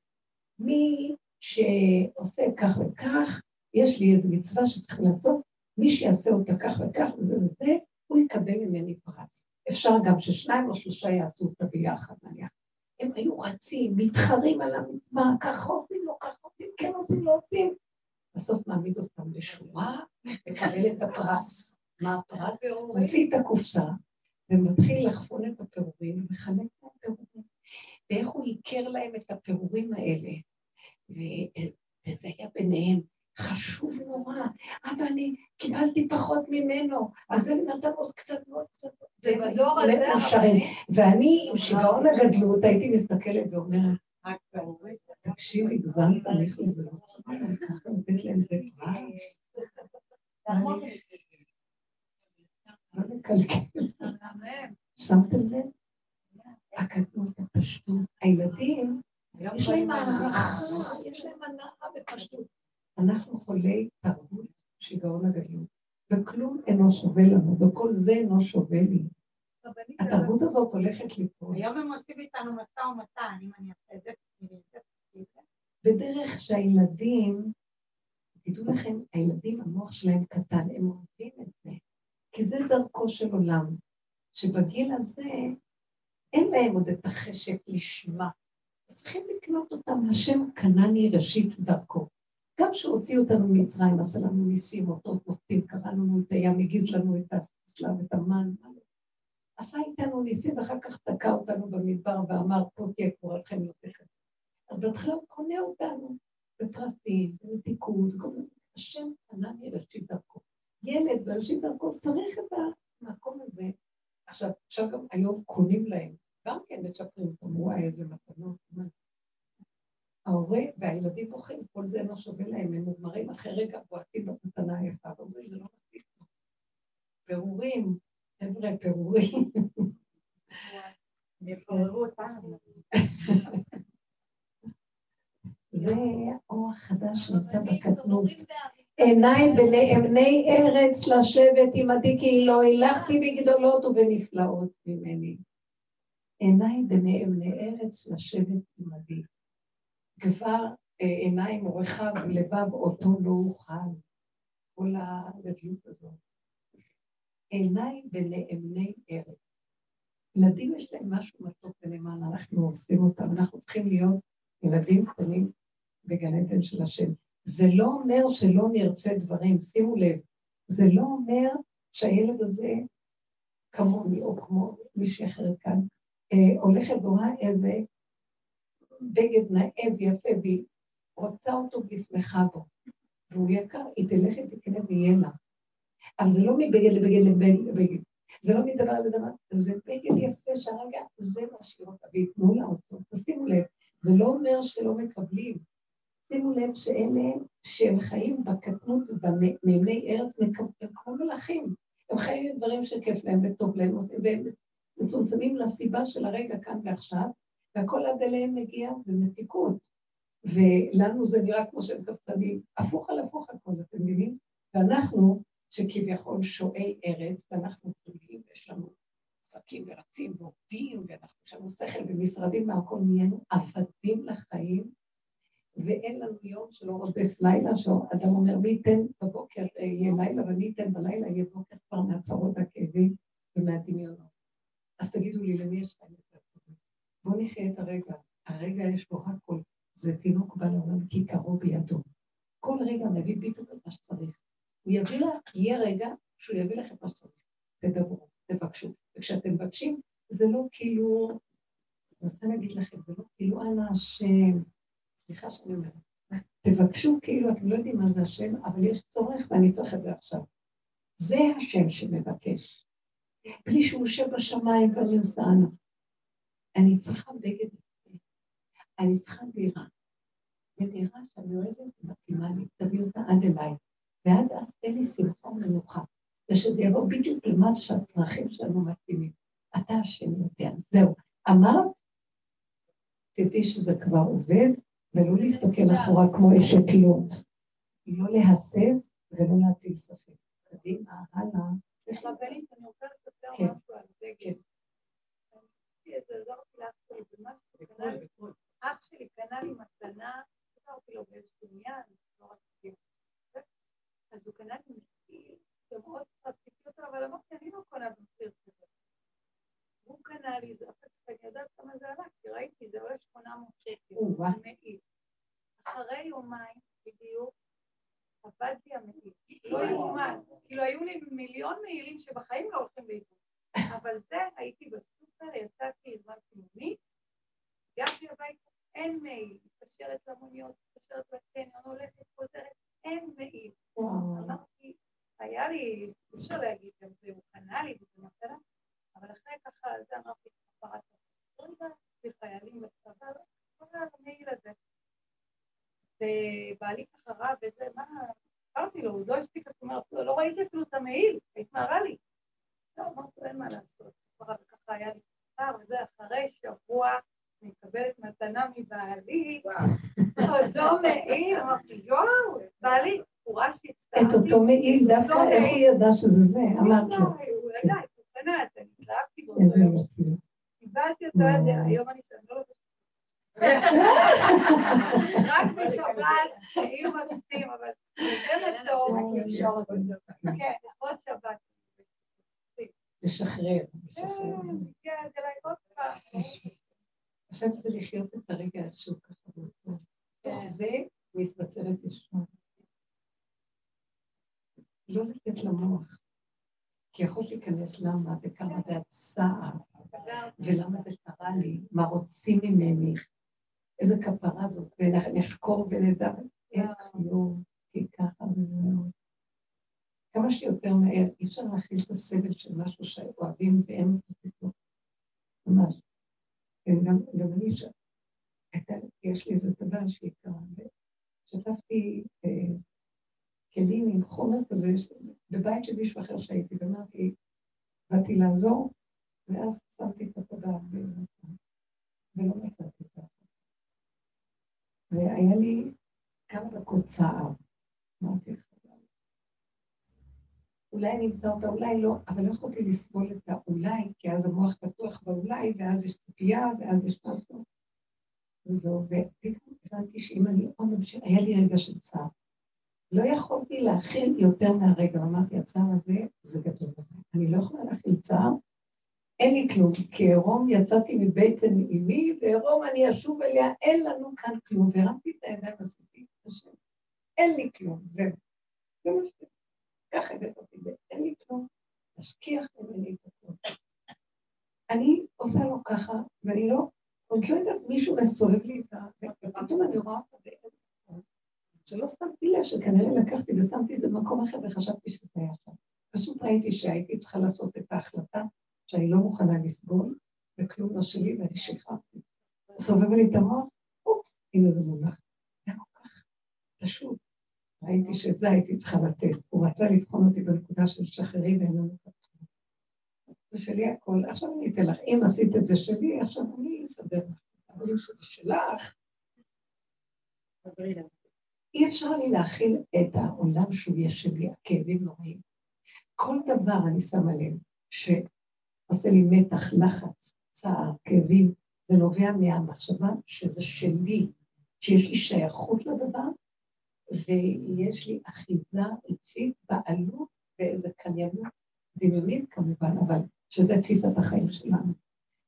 מי שעושה כך וכך, יש לי איזו מצווה שצריך לעשות, מי שיעשה אותה כך וכך וזה וזה, הוא יקבל ממני פרס. אפשר גם ששניים או שלושה יעשו אותה ביחד, נניח. הם היו רצים, מתחרים על המצווה, ככה עושים, לא ככה עושים, כן עושים, לא עושים. בסוף מעמיד אותם לשורה, מקבל את הפרס. מה הפרס? מוציא את הקופסה, ומתחיל לחפון את הפירורים, ומחלק להם פירורים. ואיך הוא עיקר להם את הפירורים האלה. וזה היה ביניהם חשוב נורא. אבא, אני קיבלתי פחות ממנו, אז זה נתן עוד קצת ועוד קצת. זה בדור הזה, ואני, עם שיגעון הגדלות, הייתי מסתכלת ואומרת, תקשיב, הגזמת, מישהו, זה לא צודק, ככה לתת להם זה פרס. לא. שמת את זה? הקטנות, הפשטות. הילדים, יש להם הערכה, יש להם הנאה בפשטות. אנחנו חולי תרבות שיגעון הגדלות, וכלום אינו שווה לנו, וכל זה אינו שווה לי. התרבות הזאת הולכת ליפול. היום הם עושים איתנו משא ומתן, אם אני אעשה את זה, בדרך שהילדים, תדעו לכם, הילדים, המוח שלהם קטן, הם אוהבים את זה, כי זה דרכו של עולם, שבגיל הזה אין להם עוד את החשק לשמה. צריכים לקנות אותם, השם קנני ראשית דרכו. גם כשהוציא אותנו ממצרים, עשה לנו ניסים, אותות מופתים, קרא לנו את הים, הגיז לנו את הסלב, את המן, עשה איתנו ניסים, ואחר כך תקע אותנו במדבר ואמר, פה תהיה קבורתכם יותר. אז בהתחלה הוא קונה אותנו בפרסים, במתיקות, השם קנה מראשית דרכו. ילד בראשית דרכו צריך את המקום הזה. עכשיו, עכשיו גם היום קונים להם, גם כן מצ'פרים אותם, וואי, איזה מתנות. ההורה והילדים בוכים, כל זה לא שווה להם, הם מוגמרים אחרי רגע בועטים במתנה היפה, ואומרים, זה לא מספיק. פירורים, חבר'ה, פירורים. זה האור החדש שנמצא בקטנות. עיניי בנאמני ארץ לשבת עמדי כי לא הילכתי בגדולות ובנפלאות ממני. עיניי בנאמני ארץ לשבת עמדי. כבר אה, עיניים עורכיו ולבב אותו לא אוכל. כל הגדלות הזאת. עיניים בנאמני ארץ. ילדים יש להם משהו מתוק ונאמן, אנחנו עושים אותם, אנחנו צריכים להיות ילדים קטנים בגן עדן של השם. זה לא אומר שלא נרצה דברים, שימו לב, זה לא אומר שהילד הזה כמוני או כמו מישהי אחרת כאן, אה, הולכת ורואה איזה בגד נאה ויפה והיא רוצה אותו והיא שמחה בו, והוא יקר, היא תלך ותקנה ויהיה לה. אבל זה לא מבגד לבגד לבגד, זה לא מדבר לדבר, זה בגד יפה שהרגע זה מה שהיא רוצה, וייתנו לה אותו. תשימו לב, זה לא אומר שלא מקבלים. שימו לב שאלה שהם חיים בקטנות ובנאמני ארץ, הם כמו מלאכים. הם חיים עם דברים שכיף להם וטוב להם, והם מצומצמים לסיבה של הרגע כאן ועכשיו, והכל עד אליהם מגיע במתיקות. ולנו זה נראה כמו שהם קבצנים, הפוך על הפוך הכל, אתם מבינים? ואנחנו, שכביכול שועי ארץ, ואנחנו גדולים, ויש לנו עסקים ורצים ועובדים, ואנחנו יש לנו שכל ומשרדים והכל נהיינו עבדים לחיים, ואין לנו יום שלא רודף לילה, שאדם אומר, מי ייתן בבוקר יהיה לילה, ומי ייתן בלילה יהיה בוקר כבר מהצרות והכאבים ומהדמיונות. אז תגידו לי, למי יש חיים? בואו נחיה את הרגע. הרגע יש בו הכל. זה תינוק בא לעולם כי קרוב בידו. כל רגע מביא בדיוק את מה שצריך. הוא יביא לך, יהיה רגע שהוא יביא לך את מה שצריך. תדברו, תבקשו. וכשאתם מבקשים, זה לא כאילו, אני רוצה להגיד לכם, זה לא כאילו אנא השם, סליחה שאני אומרת, תבקשו כאילו, אתם לא יודעים מה זה השם, אבל יש צורך ואני צריך את זה עכשיו. זה השם שמבקש. בלי שהוא יושב בשמיים ואני עושה אנא. אני צריכה בגד אני צריכה דירה. ודירה שאני אוהבת ומתאימה לי, תביא אותה עד אליי. ועד אז תן לי שמחה ומנוחה, ושזה יבוא בדיוק למה שהצרכים שלנו מתאימים. אתה השם יודע. זהו. אמרת, תדעי שזה כבר עובד, ולא להסתכל אחורה כמו אשת לוט. לא להסס ולא להטיל ספק. קדימה, הלאה. צריך להבין, אני רוצה לספר כן. משהו על זה. כן. אח שלי קנה לי מתנה, סיפרתי לו באיזשהו עניין, לא רציתי. אז הוא קנה לי מסתיל, שמאוד רציתי אותו, אבל אמרתי, אני לא קונה במחיר כזה. הוא קנה לי, זה אחר כך אני יודעת כמה זה עלה, כי ראיתי, זה עולה 800 שקל, מעיל. אחרי יומיים בדיוק, עבד לי המעיל. לא יאומן. כאילו, היו לי מיליון מעילים שבחיים לא הולכים לאיבוד. אבל זה, הייתי בסופר, יצאתי, הזמנתי מונית, הגעתי הביתה, אין מעיל. מתקשרת למוניות, מתקשרת לקניון, הולכת, חוזרת, אין מעיל. אמרתי, היה לי, אי אפשר להגיד גם זה, הוא קנה לי וזה מתנה, אבל אחרי ככה, זה אמרתי, הפרת חיילים בצבא, לא קורה המעיל הזה. ובעלי ככה רע וזה, מה, אמרתי לו, הוא לא הספיק, זאת אומרת, לא ראיתי אפילו את המעיל, היית מראה לי. לא, אמרתי לו, אין מה לעשות. וככה היה לי קצר, וזה אחרי שבוע, אני מקבלת מתנה מבעלי, אותו מעיל, אמרתי, יואו, בעלי, הוא ראה שהצטרפתי. את אותו מעיל, דווקא איך הוא ידע שזה זה? אמרת לו. הוא ידע, הוא קנה זה, אני התלהבתי בו. איזה יופי. קיבלתי אותו עד היום אני שם, לא רק בשבת, היו מקסים, אבל זה טוב. כן, לכבוד שבת. לשחרר, לשחרר. כן. עכשיו זה לחיות את הרגע איכשהו ככה באותו. תוך זה מתבצרת ישועה. לא לתת למוח, כי יכול להיכנס למה וכמה זה הצער, ולמה זה קרה לי, מה רוצים ממני, איזה כפרה זאת, ונחקור ונדע איך לא, כי ככה וזהו. כמה שיותר מהר, אי אפשר להכיל את הסבל של משהו שאוהבים ואין אותו פתאום. ממש. גם, גם אני ש... יש לי איזה טבעה שהיא קרה, ושתפתי אה, כלים עם חומר כזה, בבית של מישהו אחר שהייתי, ואמרתי, באתי לעזור, ואז שמתי את הטבעה ולא מצאתי אותה. והיה לי כמה דקות צער. אמרתי, אולי אני אמצא אותה, אולי לא, אבל לא יכולתי לסבול את האולי, כי אז המוח פתוח באולי, ואז יש ציפייה, ואז יש משהו. וזהו, ופתאום הבנתי שאם אני עוד אמשיך, היה לי רגע של צער. לא יכולתי להכיל יותר מהרגע, אמרתי, הצער הזה, זה גדול. אני לא יכולה להכיל צער, אין לי כלום, כי עירום יצאתי מבטן אמי, ועירום אני אשוב אליה, אין לנו כאן כלום. והרמתי את הידיים ועשיתי את השם. אין לי כלום, זהו. זה מה ש... קח הבאת אותי, תן לי כלום, תשכיח ממני את הכול. ‫אני עושה לו ככה, ואני לא, עוד לא יודעת, מישהו מסובב לי את ה... ‫ופתאום אני רואה אותו באיזה מקום, שלא שמתי לב שכנראה לקחתי ‫ושמתי את זה במקום אחר ‫וחשבתי שזה היה שם. ‫פשוט ראיתי שהייתי צריכה ‫לעשות את ההחלטה ‫שאני לא מוכנה לסבול, ‫וכלום לא שלי, ואני שחררתי. סובב לי את המוח, ‫אופס, הנה זה מונח. ‫זה כל כך פשוט. ראיתי שאת זה הייתי צריכה לתת. הוא רצה לבחון אותי בנקודה של שחררי ואינו מפתחים. זה שלי הכל, עכשיו אני אתן לך. אם עשית את זה שלי, עכשיו אני אסדר לך. אבל אם שזה שלך, אי אפשר לי להכיל את העולם שהוא יהיה שלי, הכאבים נוראים. כל דבר אני שמה לב שעושה לי מתח, לחץ, צער, כאבים, זה נובע מהמחשבה שזה שלי, שיש לי שייכות לדבר, ויש לי אחיזה אישית, בעלות ואיזה קניינות דמיונית כמובן, אבל שזה תפיסת החיים שלנו.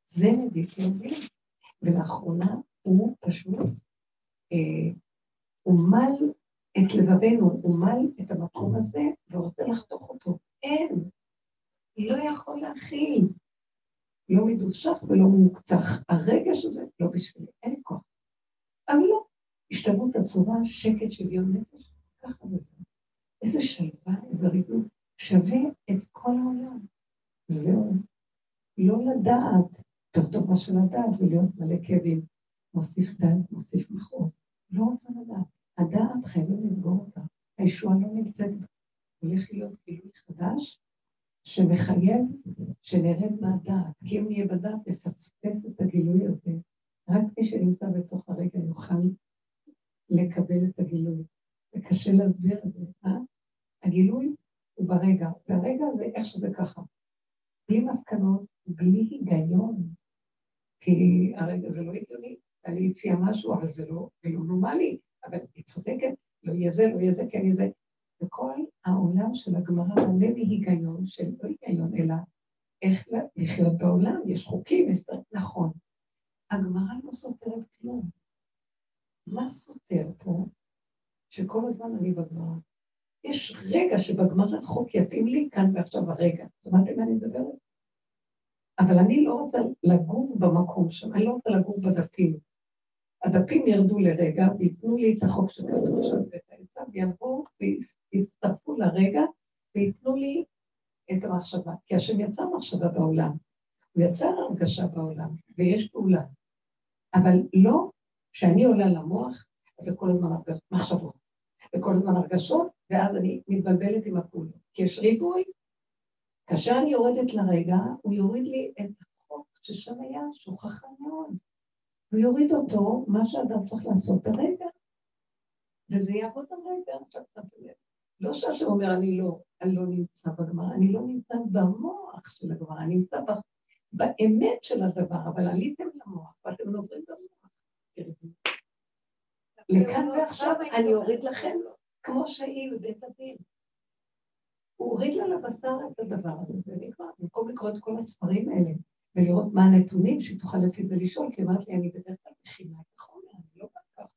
זה נדיף להוביל. ולאחרונה הוא פשוט, אה, את לבבינו, הוא את המקום הזה ורוצה לחתוך אותו. אין, לא יכול להכיל. לא מדושך ולא מוקצח. הרגש הזה לא בשבילי, אין כוח. אז לא. השתלמות עצובה, שקט, שוויון נפש, ככה וזה. איזה שלווה, איזה רידוד, שווה את כל העולם. זהו. לא לדעת, טוב טוב מה שלדעת ולהיות מלא כאבים. מוסיף דעת, מוסיף מכות. לא רוצה לדעת. הדעת חייבים לסגור אותה. הישועה לא נמצאת בה. הולך להיות גילוי חדש שמחייב שנרד מהדעת. כי אם נהיה בדעת, נפספס את הגילוי הזה. רק מי שנמצא בתוך הרגע יוכל לקבל את הגילוי. זה קשה להסביר את זה, אה? הגילוי הוא ברגע, והרגע זה איך שזה ככה. בלי מסקנות, בלי היגיון, כי הרגע זה לא הגיוני, אני הציעה משהו, אבל זה לא, לא נורמלי, אבל היא צודקת, לא יהיה זה, לא יהיה זה, כן יהיה זה. וכל העולם של הגמרא מלא מהיגיון, של לא היגיון, אלא איך לחיות בעולם, יש חוקים, נכון. הגמרא לא סותרת כלום. מה סותר פה? שכל הזמן אני בגמרא. יש רגע שבגמרא חוק יתאים לי כאן ועכשיו הרגע. שמעתם מה אני מדברת? אבל אני לא רוצה לגור במקום שם, אני לא רוצה לגור בדפים. הדפים ירדו לרגע וייתנו לי את החוק שכתוב שם ואת העצה, ויבואו ויצטרפו לרגע וייתנו לי את המחשבה. כי השם יצר מחשבה בעולם, הוא יצר הרגשה בעולם, ויש פעולה. אבל לא כשאני עולה למוח, אז זה כל הזמן מחשבות, וכל הזמן הרגשות, ואז אני מתבלבלת עם הפעולות. כי יש ריבוי, כאשר אני יורדת לרגע, הוא יוריד לי את החוק ששם היה, שהוא חכם מאוד. הוא יוריד אותו, מה שאדם צריך לעשות הרגע, וזה יעבוד הרגע, עכשיו לב. לא שהשם אומר, אני לא, אני לא נמצא בגמרא, אני לא נמצא במוח של הגמרא, אני נמצא באמת של הדבר, אבל עליתם למוח, ואתם עוברים במוח. לכאן ועכשיו אני אוריד לכם כמו שהיא בבית הדין. הוא הוריד לה לבשר את הדבר הזה, ונגמר, במקום לקרוא את כל הספרים האלה ולראות מה הנתונים, שהיא תוכל לפי זה לשאול, כי אמרת לי, אני בדרך כלל מכינה את החומר, אני לא בא ככה.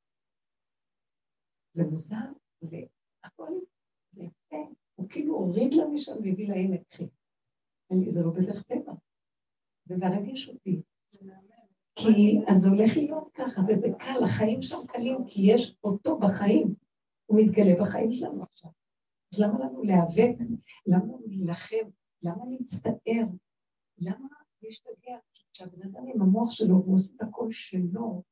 זה מוזר, והכל זה יפה. הוא כאילו הוריד לה משם והביא לה, הנה, קחי. זה לא בדרך טבע. זה מרגש אותי. כי אז זה הולך להיות ככה, וזה קל, החיים שם קלים, כי יש אותו בחיים, הוא מתגלה בחיים שלנו עכשיו. אז למה לנו להיאבק? למה להילחם? למה להצטער? למה להשתגע? כשהבן אדם עם המוח שלו, והוא עושה את הכל שלו,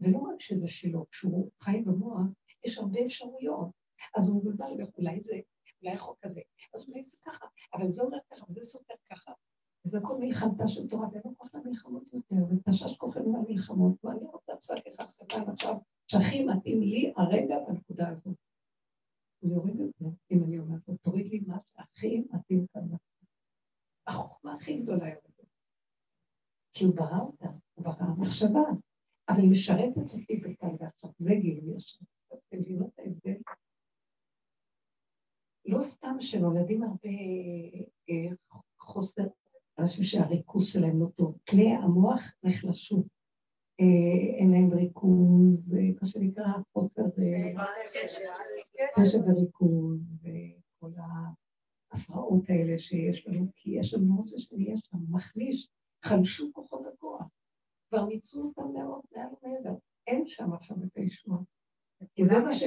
ולא רק שזה שלו, כשהוא חי במוח, יש הרבה אפשרויות. אז הוא מבלבל, אולי זה, אולי החוק הזה, אז אולי זה ככה, אבל זה אומר ככה, וזה סותר ככה, זה הכל מלחמתה של תורה, ואין לו כוח למלחמות יותר, ותשש כוחנו למלחמות, ואני רוצה פסק אחד קטן עכשיו, שהכי מתאים לי הרגע בנקודה הזאת. אני אוריד את זה, אם אני אומרת לו, תוריד לי מה שהכי מתאים כאן. החוכמה הכי גדולה יורדת. כי הוא ברא אותה, הוא ברא מחשבה, אבל היא משרתת אותי בכאן ועכשיו, זה גילוי השם. אתם מבינים את ההבדל? לא סתם שנולדים הרבה אה, חוסר אנשים שהריכוז שלהם לא טוב. כלי המוח נחלשו. אה, אין להם ריכוז, אה, מה שנקרא חוסר קשב וריכוז, וכל ההפרעות האלה שיש לנו, כי יש לנו רוצה שנהיה שם, מחליש, חלשו כוחות הכוח. כבר מיצו אותם מאוד מעל ומעבר. אין שם עכשיו את הישועה. כי זה מה ש...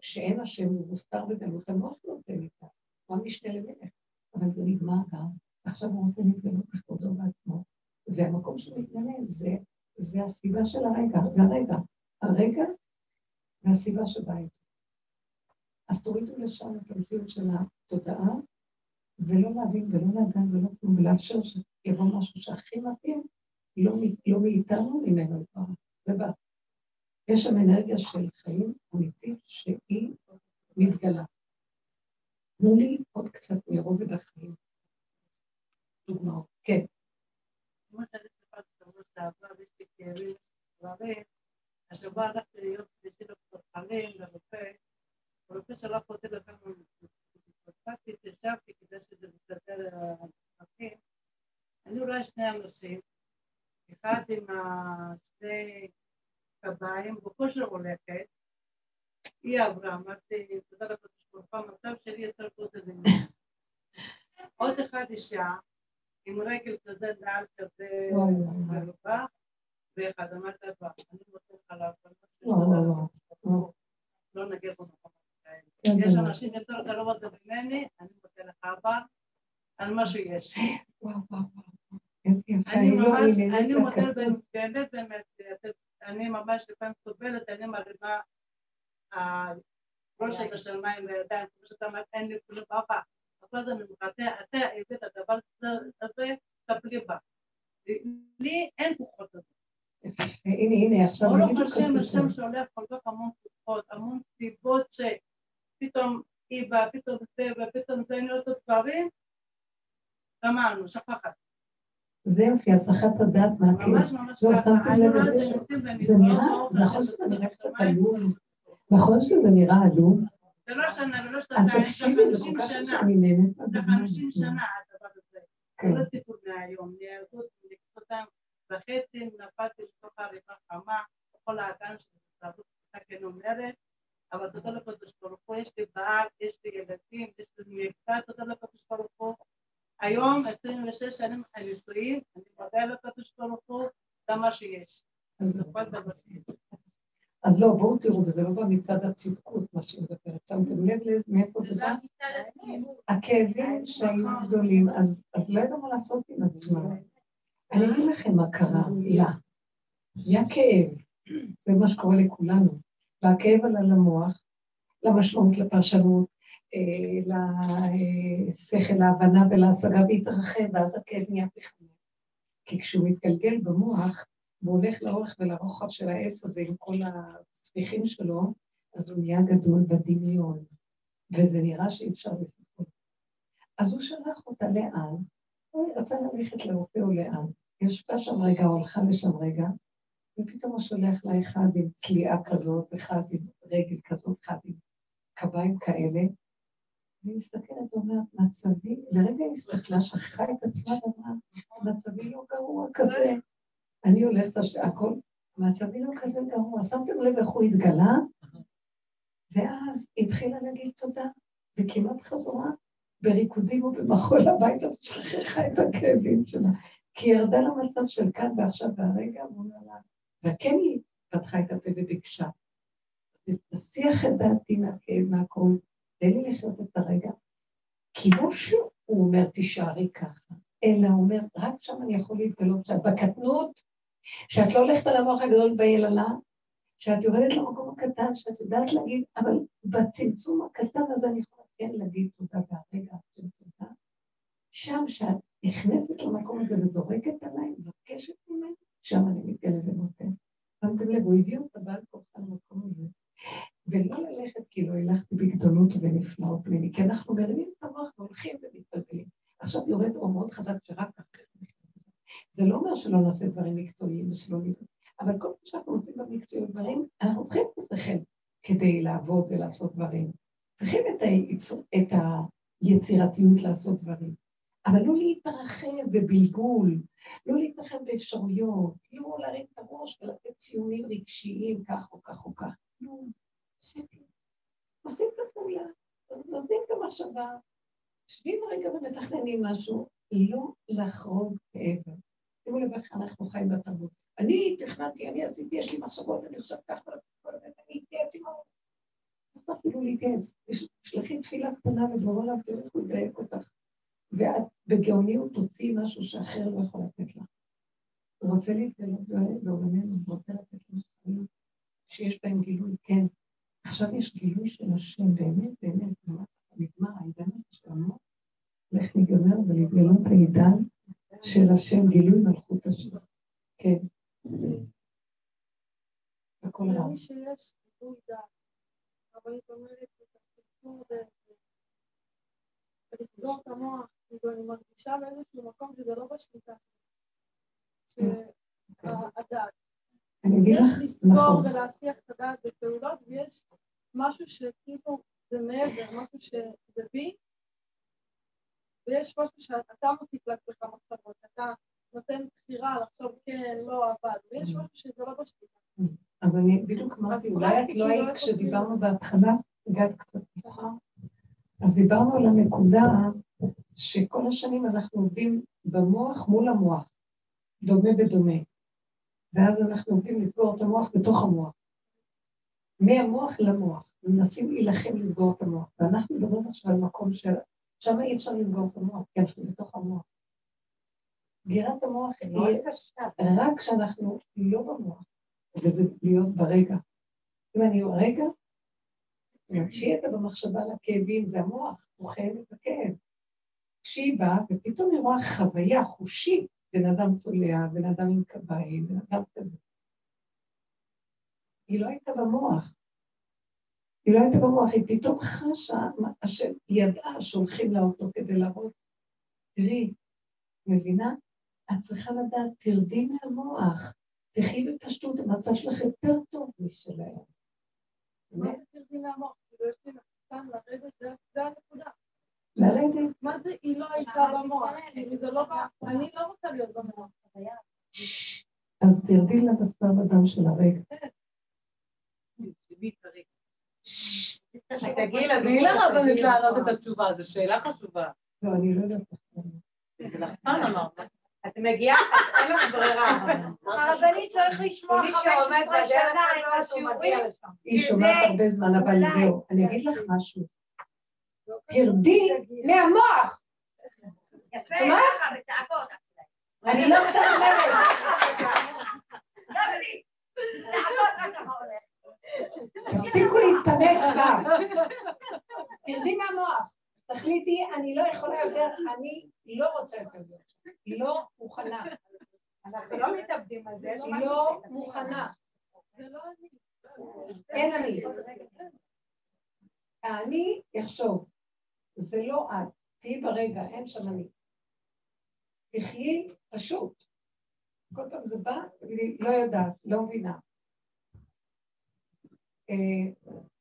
שאין השם הוא מוסתר בגלות, המוח נותן איתה. הוא המשנה למלך. אבל זה נגמר גם. עכשיו הוא רוצה להתגלות בכבודו בעצמו. והמקום שהוא מתגלה זה, זה הסיבה של הרגע, זה הרגע. הרגע והסיבה שבאה איתו. אז תורידו לשם את המציאות של התודעה, ולא להבין ולא לדעת ולא כלום, ולאפשר שיבוא משהו שהכי מתאים, לא, לא מאיתנו, ממנו יתברך. זה בא. יש שם אנרגיה של חיים אמיתית שהיא מתגלה. תנו לי עוד קצת מרובד החיים. דוגמאות. כן. השבוע הלכתי להיות בשביל חולים לרופא, הרופא שלח אותי לכמה התפתחתי, התיישבתי כדי שזה מסתדר המחים. אני רואה שני אנשים, אחד עם שני קביים, בקושי הולכת, היא עברה, אמרתי, תודה ברוך הוא, המצב שלי יותר טוב ממני. עוד אחד אישה, עם רגל כזה מעל כזה מרובה, ואחד אמרת, אני רוצה לך לעבוד, לא נגיע במקומות כאלה. יש אנשים יותר קרובות ממני, אני רוצה לך אבא, על מה שיש. אני ממש, אני מודה באמת, באמת, אני ממש לפעמים סובלת, אני מרימה ראש את השמיים לידיים, כמו שאתה אומר, אין לי כלום אבא. כל זה ממך, אתה הבאת הדבר הזה, טפלי בה. לי אין כוחות הזה. הנה, הנה, עכשיו. ברוך השם, השם שולח כל כך המון כוחות, המון סיבות שפתאום היא באה, פתאום זה, ופתאום זה, אני עושה דברים, גמרנו, שפחת. זה יופי, הסחת הדעת מהכאב. ממש ממש ככה, אני רואה את זה, נראה, נכון שזה נראה קצת עלוב, נכון שזה נראה עלוב, זה לא שנה ולא שנתיים, זה חמישים שנה. זה חמישים שנה הדבר הזה. זה לא סיפור מהיום, נהרגות, נקחותם וחצי, נפלתי לתוך העריכה חמה, כל האגן של התרבות, כן אומרת, אבל תודה לקדוש ברוך הוא, יש לי בעל, יש לי ילדים, יש לי מבטא, תודה לקדוש ברוך הוא. היום, 26 שנים הנישואים, אני מודה לקדוש ברוך הוא, זה מה שיש. זה כל דבר שיש. אז לא, בואו תראו, וזה לא בא מצד הצדקות, מה שהיא מדברת. שמתם לב מאיפה זה בא? הכאבים שהיו גדולים, אז לא ידעו מה לעשות עם עצמם. אני אגיד לכם מה קרה לה. היה כאב, זה מה שקורה לכולנו. והכאב עלה למוח, למשמעות, לפרשנות, אה, לשכל, להבנה ולהשגה, והתרחב, ואז הכאב נהיה פחמן. כי כשהוא מתגלגל במוח, והוא הולך לאורך ולרוחב של העץ הזה עם כל הספיחים שלו, אז הוא נהיה גדול בדמיון, וזה נראה שאי אפשר לספור. אז הוא שלח אותה לאן? הוא רצה ללכת לרופא או לאן. היא ישבה שם רגע, או הלכה לשם רגע, ופתאום הוא שולח לה אחד עם צליעה כזאת, אחד עם רגל כזאת, אחד עם קביים כאלה. והיא מסתכלת ואומרת, מצבי, לרגע היא הסתכלה, שכחה את עצמה ואמרה, מצבי לא גרוע כזה. אני הולכת, הכל, מצבי לא כזה גרוע. שמתם לב איך הוא התגלה? ואז התחילה להגיד תודה, וכמעט חזרה בריקודים ובמחול הביתה, ושכחה את הכאבים שלה. כי היא ירדה למצב של כאן ועכשיו והרגע, וכן היא פתחה את הפה וביקשה. תסיח את דעתי מהכאב, מהכל, תן לי לחיות את הרגע. כי לא שהוא אומר, תישארי ככה, אלא הוא אומר, רק שם אני יכול להתגלות שאת בקטנות, שאת לא הולכת על המוח הגדול ביללה, שאת יורדת למקום הקטן, שאת יודעת להגיד, אבל בצמצום הקטן הזה אני יכולה כן להגיד תודה והרגע של תודה. שם שאת נכנסת למקום הזה וזורקת עליי, מבקשת ממני, שם אני מתגלה ונותן. שמתם לב, הוא הביא אותה בעל כוחה למקום הזה. ולא ללכת כאילו הלכתי בגדולות ונפלאות ממני, כי אנחנו מרימים את המוח והולכים ומתבלבלים. עכשיו יורד אור מאוד חזק שרק אחרי זה לא אומר שלא נעשה דברים מקצועיים ושלא נראה, אבל כל מה שאנחנו עושים במקצועיות דברים, אנחנו צריכים את השכל כדי לעבוד ולעשות דברים. צריכים את, היצור, את היצירתיות לעשות דברים, אבל לא להתרחב בבלבול, לא להתרחב באפשרויות, לא להרים את הראש ולתת ציונים רגשיים כך או כך או כך. לא, שקט. עושים את הפעולה, נותנים את המחשבה, יושבים רגע ומתכננים משהו, לא לחרוג מעבר. שימו לב איך אנחנו חיים בתרבות. אני תכננתי, אני עשיתי, יש לי מחשבות, אני חושבת ככה, אני אתייעץ עם ההוא. לא צריך אפילו להתייעץ. תשלחי תפילה קטנה ודברו עליו, תראו איך הוא ידייק אותך. ואת בגאוניות תוציאי משהו שאחר לא יכול לתת לך. הוא רוצה להתגלות בעולמנו, הוא רוצה לתת לנו שיש בהם גילוי, כן. עכשיו יש גילוי של השם, באמת, באמת, נגמר העידן שלנו, הולך להיגמר ולהתגלות העידן של השם, גילוי מלכות השם. כן. הכל רע. את המוח, כאילו אני מרגישה באיזשהו מקום שזה לא בשליטה שהדעת. יש לסגור נכון. ולהסיח את הדעת בפעולות, ויש משהו שכאילו זה מעבר, משהו שזה בי, ויש משהו שאתה מוסיף לעצמך מחשבות, אתה נותן בחירה לחשוב כן, לא, אבל, ויש משהו שזה לא בשליטה. אז אני בדיוק אמרתי, אולי את לא כאילו היית כשדיברנו בהתחלה, הגעת קצת מאוחר, אז דיברנו על הנקודה שכל השנים אנחנו עובדים במוח מול המוח, דומה בדומה. ואז אנחנו עובדים לסגור את המוח בתוך המוח. מהמוח למוח, מנסים להילחם לסגור את המוח. ואנחנו מדברים עכשיו על מקום של... שם אי אפשר לסגור את המוח, כי אנחנו בתוך המוח. סגירת המוח היא רק כשאנחנו לא במוח, וזה להיות ברגע. אם אני ברגע, כשהיא הייתה במחשבה לכאבים, זה המוח, הוא חייב את הכאב. כשהיא באה, ופתאום היא רואה חוויה חושית, בן אדם צולע, בן אדם עם קביים, בן אדם כזה. היא לא הייתה במוח. היא לא הייתה במוח, היא פתאום חשה, השם, היא ידעה שהולכים לאוטו כדי להראות, תראי, מבינה? את צריכה לדעת, תרדי מהמוח, תחי בפשטות, המצב שלך יותר טוב משלהם. מה זה תרדי מהמוח? כאילו יש לי סתם לרדת, זה הנקודה. לרדת. מה זה היא לא הייתה במוח? כאילו זה לא, אני לא רוצה להיות במוח. אז תרדי לבשר ודם של הרגע. תגידי לרבנית לענות את התשובה, זו שאלה חשובה. לא, אני לא יודעת. לחצן אמרת. את מגיעה, אין לך ברירה. הרבנית צריך לשמוע 15 שנה את השיעורים. היא שומעת הרבה זמן, אבל זהו. אני אגיד לך משהו. תרדי מהמוח. אני לא מתאמרת. תפסיקו להתפנק כבר. תרדי מהמוח. תחליטי, אני לא יכולה יותר, אני לא רוצה יותר להיות שם. לא מוכנה. אנחנו לא מתאבדים על זה. היא לא מוכנה. אין אני. אני יחשוב, זה לא את, תהיי ברגע, אין שם אני. תחיי פשוט. כל פעם זה בא, תגידי, לא יודעת, לא מבינה. אה,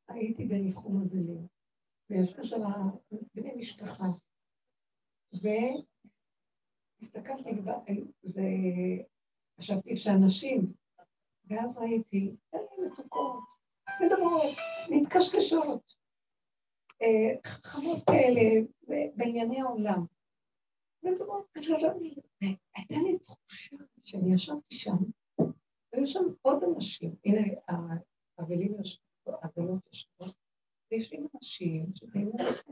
הייתי בניחום אבלים, וישבו שם בני משפחה, והסתכלתי, זה... חשבתי שאנשים, ואז ראיתי, אלה מתוקות, מדברות, מתקשקשות. חמות כאלה בענייני העולם. הייתה לי תחושה שאני ישבתי שם, והיו שם עוד אנשים, הנה האבלים יושבות, האבלות יושבות, ויושבים אנשים שבאים ללכת.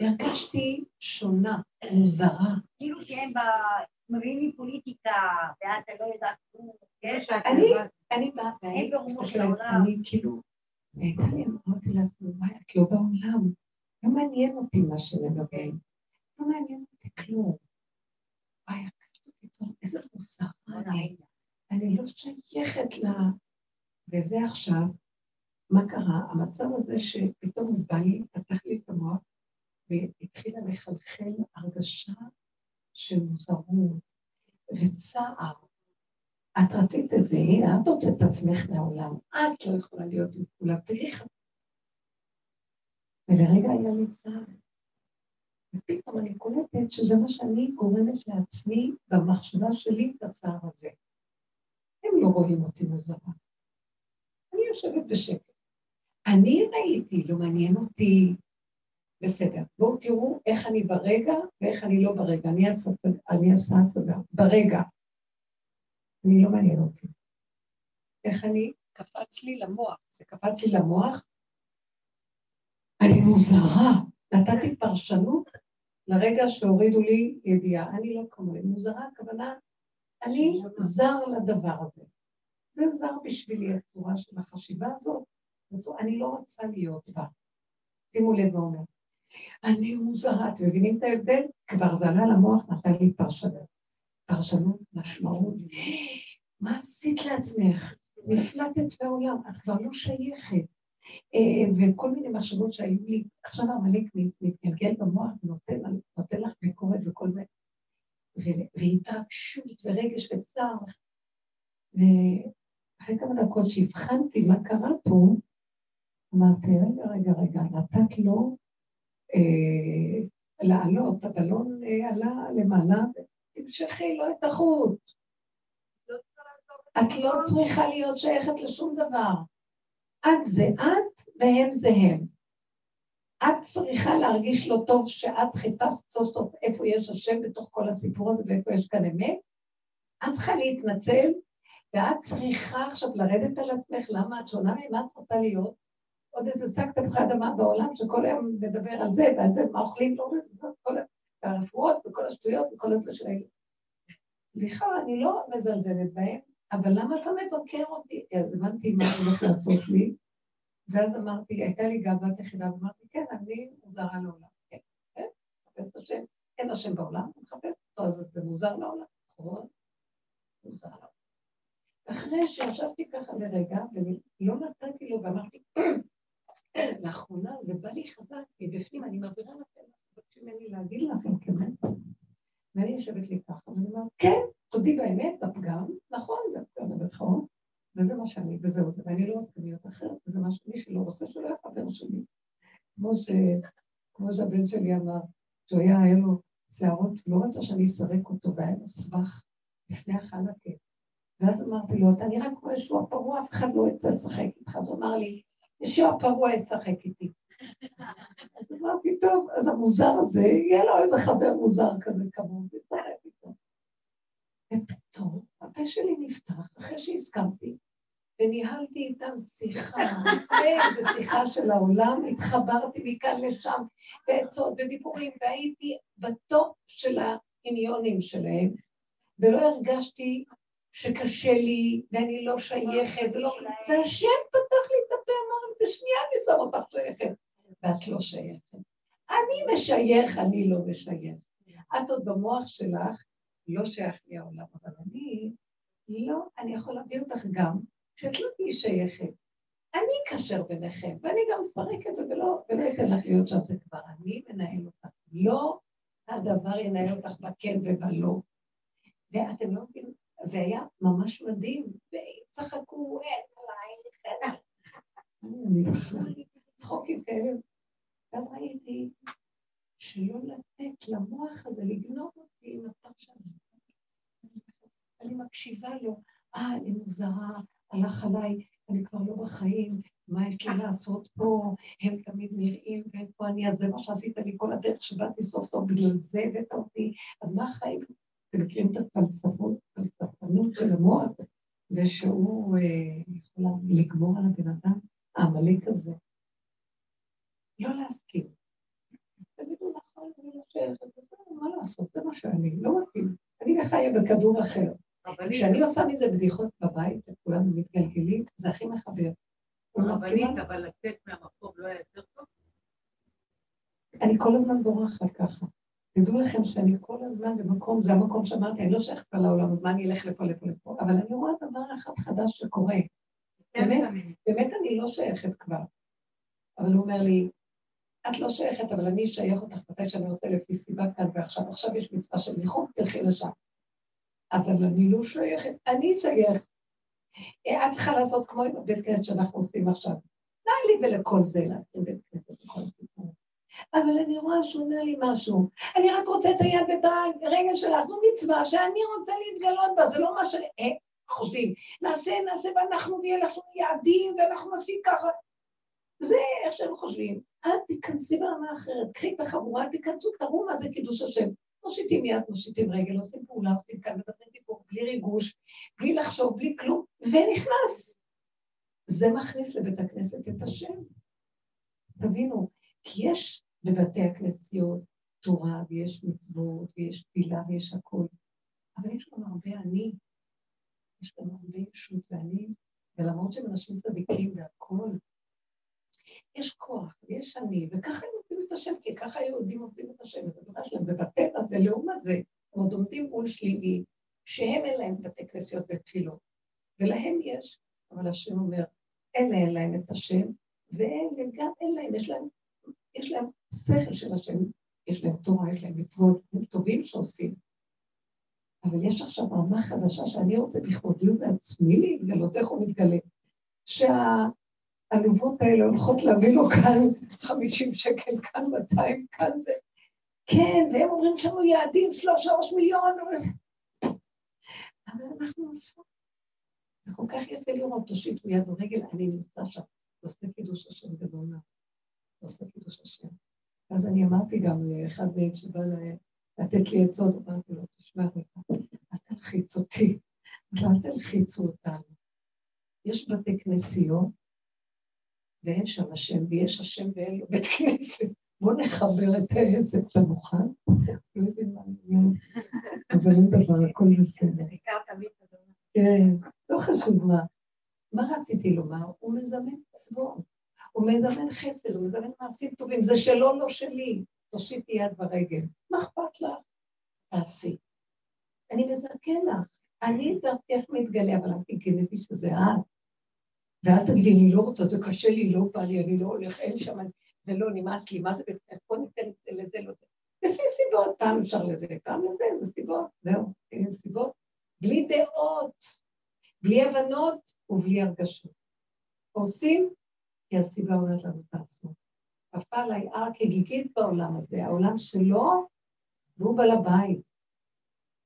הרגשתי שונה, מוזרה. כאילו שהם מביאים לי פוליטיקה, ואת לא יודעת כלום. אני באה, אני כאילו... הייתה לי, אמרתי לעצמי, וואי, את לא בעולם. לא מעניין אותי מה שמדברים. לא מעניין אותי כלום. וואי, הרגשתי פתאום, איזה אני. אני לא שייכת ל... וזה עכשיו, מה קרה? המצב הזה שפתאום הוא בא לי, פתח לי את המוח, והתחילה לחלחל הרגשה של מוזרות וצער את רצית את זה, הנה, את הוצאת את עצמך מהעולם, את לא יכולה להיות עם כולם, תראי איך... ולרגע היה לי צער. ופתאום אני קולטת שזה מה שאני גורמת לעצמי במחשבה שלי את הצער הזה. הם לא רואים אותי מוזרה. יושבת בשקט. אני ראיתי, לא מעניין אותי. בסדר, בואו תראו איך אני ברגע ואיך אני לא ברגע. אני אעשה הצגה ברגע. אני לא מעניין אותי. איך אני, קפץ לי למוח, זה קפץ לי למוח, אני מוזרה, נתתי פרשנות לרגע שהורידו לי ידיעה, אני לא כמוהי, מוזרה, הכוונה, אני זר לדבר הזה. זה זר בשבילי הצורה של החשיבה הזאת, אני לא רוצה להיות בה. שימו לב ואומר, אני מוזרה, אתם מבינים את ההבדל? כבר זה למוח, נתן לי פרשנות. פרשנות, משמעות. מה עשית לעצמך? נפלטת בעולם, את כבר לא שייכת. אה, וכל מיני מחשבות שהיו לי, עכשיו עמלק מתגלגל במוח ונותן לך ביקורת וכל זה, והתרגשות ורגש וצער. ואחרי כמה דקות שהבחנתי מה קרה פה, אמרתי, רגע, רגע, רגע, נתת לו אה, לעלות, הבלון אה, עלה למעלה, תמשכי לו את החוט. את לא צריכה להיות שייכת לשום דבר. את זה את והם זה הם. את צריכה להרגיש לא טוב שאת חיפשת סוף סוף איפה יש השם בתוך כל הסיפור הזה ואיפה יש כאן אמת. את צריכה להתנצל, ואת צריכה עכשיו לרדת על עצמך, למה את שונה ממה את רוצה להיות? עוד איזה שק תפוחי אדמה בעולם שכל היום מדבר על זה ועל זה, מה אוכלים, לא כל הרפואות וכל השטויות וכל הדברים האלה. סליחה, אני לא מזלזלת בהם, אבל למה אתה מבקר אותי? אז הבנתי מה אני הולך לעשות לי, ואז אמרתי, הייתה לי גאוות יחידה, ואמרתי, כן, אני מוזרה לעולם. כן, כן, מחפש את השם. אין השם בעולם, אני מחפש אותו, אז זה מוזר לעולם, נכון? מוזר לעולם. אחרי שישבתי ככה לרגע, ולא נתתי לו, ואמרתי, לאחרונה זה בא לי חזק מבפנים, אני מעבירה לכם, מבקשים ממני להגיד לכם כמסר. ואני יושבת לי ככה, ואני אומרת, כן, תודי באמת, בפגם, נכון, זה הפגם במרכאות, וזה מה שאני, וזהו זה, ואני לא רוצה להיות אחרת, וזה מה שמי שלא רוצה שלא יהיה חבר שלי. כמו, ש... כמו שהבן שלי אמר, שהוא היה, היה לו שערות, הוא לא רצה שאני אסרק אותו, והיה לו סבך לפני החלקה. ואז אמרתי לו, אתה נראה כמו ישוע פרוע, אף אחד לא יצא לשחק איתך. אז הוא אמר לי, ישוע פרוע ישחק איתי. אז אמרתי, טוב, אז המוזר הזה, יהיה לו איזה חבר מוזר כזה כמוהו, וישחק איתו. ופתאום הפה שלי נפתח, אחרי שהסכמתי, וניהלתי איתם שיחה, איזה שיחה של העולם, התחברתי מכאן לשם, ועצות ודיבורים, והייתי בטופ של העניונים שלהם, ולא הרגשתי שקשה לי, ואני לא שייכת, ולא... זה השם פתח לי את הפה, אמר לי, בשנייה אני שם אותך שייכת, ואת לא שייכת. אני משייך, אני לא משייך. את עוד במוח שלך, לא שייך לי העולם, אבל אני, לא, אני יכול להביא אותך גם, שאת לא תהיי שייכת. אני אקשר ביניכם, ואני גם אפרק את זה ולא, ולא אתן לך להיות שם, זה כבר אני מנהל אותך. לא הדבר ינהל אותך בכן ובלא. ואתם לא מבינים, והיה ממש מדהים, וצחקו, אין עליי, צחוקים כאלה. ואז ראיתי שלא לתת למוח הזה לגנוב אותי עם הפרשנות. אני מקשיבה לו, אה, אני מוזרה, הלך עליי, אני כבר לא בחיים, מה יש לי לעשות פה, הם תמיד נראים, ואיפה אני, אז זה מה שעשית לי כל הדרך שבאתי סוף סוף, בגלל זה הבאת אותי, אז מה החיים? אתם מכירים את הפלספות, הפלספנות של המוח, ושהוא אה, יכול לגמור על הבן אדם, העמלק הזה. לא להסכים. תגידו נכון, אני לא שייכת, מה לעשות, זה מה שאני, לא מתאים. אני חיה בכדור אחר. כשאני עושה מזה בדיחות בבית, וכולנו מתגלגלים, זה הכי מחבר. רבנית, אבל לצאת מהמקום לא היה יותר טוב? אני כל הזמן בורחת ככה. תדעו לכם שאני כל הזמן במקום, זה המקום שאמרתי, אני לא שייכת כבר לעולם, אז מה אני אלך לפה, לפה, לפה, אבל אני רואה דבר אחד חדש שקורה. כן, באמת, באמת אני לא שייכת כבר. אבל הוא אומר לי, את לא שייכת, אבל אני אשייך אותך מתי שאני רוצה לפי סיבה כאן ועכשיו. עכשיו יש מצווה של ניחום, תלכי לשם. אבל אני לא שייכת, אני שייך. את צריכה לעשות כמו עם הבית כנסת שאנחנו עושים עכשיו. מה לי ולכל זה להקים בית כנסת וכל סיפור? אבל אני רואה שהוא אומר לי משהו. אני רק רוצה את היד ואת הרגל שלך, זו מצווה שאני רוצה להתגלות בה, זה לא מה ש... אה, חושבים, נעשה, נעשה, ואנחנו נהיה לך יעדים, ואנחנו נעשים ככה. זה איך שהם חושבים. אל תיכנסי ברמה אחרת, קחי את החבורה, תיכנסו, תראו מה זה קידוש השם. מושיטים יד, מושיטים רגל, עושים פעולה, עושים כאן, מדברים דיבור, בלי ריגוש, בלי לחשוב, בלי כלום, ונכנס. זה מכניס לבית הכנסת את השם. תבינו, כי יש בבתי הכנסיות תורה, ויש מצוות, ויש תפילה, ויש הכול, אבל יש גם הרבה אני, יש גם הרבה ישות ואני, ולמרות שהם אנשים צדיקים והכול, יש כוח ויש אני, וככה הם עובדים את השם, כי ככה היהודים עובדים את השם, זה דבר שלהם, זה בטבע, זה לעומת זה, הם עוד עומדים מול שלילי, שהם אין להם בתי כנסיות ותפילות, ולהם יש, אבל השם אומר, אלה אין להם את השם, ואלה גם אין להם, יש להם, יש להם שכל של השם, יש להם תורה, יש להם מצוות, הם טובים שעושים. אבל יש עכשיו רמה חדשה שאני רוצה בכבודי ובעצמי להתגלות, איך הוא מתגלה? שהעלובות האלה הולכות להביא לו כאן 50 שקל, כאן 200, כאן זה. כן, והם אומרים לנו יעדים, שלוש, מיליון. אבל אנחנו עושים. זה כל כך יפה לראות, תושיטו יד ורגל, אני נמצא שם, עושה קידוש השם גדול מאוד. עושה קידוש השם. אז אני אמרתי גם לאחד מהם שבא לתת לי עצות, אמרתי לו, תשמע רגע, אל תלחיץ אותי, אל תלחיצו אותנו. יש בתי כנסיות, ואין שם השם, ויש השם ואין לו בית כנסת. בואו נחבר את העסק למוכן. לא יודעים מה אני אומרת, אבל אין דבר, הכל בסדר. כן, לא חשוב מה. מה רציתי לומר? הוא מזמן מצוות, הוא מזמן חסד, הוא מזמן מעשים טובים. זה שלו, לא שלי. תושיטי יד ברגל. מה אכפת לך? תעשי. אני מזרקן לך. אני דרכך מתגלה, אבל אל תגנבי שזה את. ואל תגידי, אני לא רוצה, זה קשה לי, לא בא לי, אני לא הולך, אין שם, זה לא נמאס לי, מה זה, בוא ניתן לזה, לא זה. לפי סיבות, פעם אפשר לזה, פעם לזה, זה סיבות, זהו, אין סיבות. בלי דעות, בלי הבנות ובלי הרגשות. עושים, כי הסיבה אומרת לנו תעשו. כפה עליי הר כגיגית בעולם הזה, העולם שלו, והוא בעל הבית.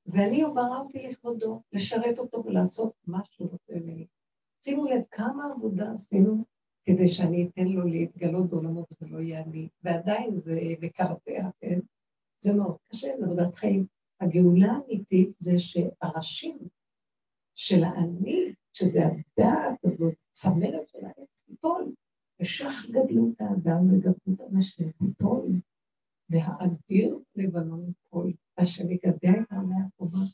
ואני אותי לכבודו, לשרת אותו ולעשות מה שהוא רוצה ממני. שימו לב כמה עבודה עשינו כדי שאני אתן לו להתגלות בעולמו וזה לא יהיה אני, ועדיין זה מקרטע, כן? זה מאוד קשה, זה עבודת חיים. הגאולה האמיתית זה שהראשים של האני, שזה הדעת הזאת, צמרת של העץ, תיפול. ושך גדלות האדם וגדלות אנשים תיפול, והאדיר לבנון ייפול, אשר יגדע את עמי החובה,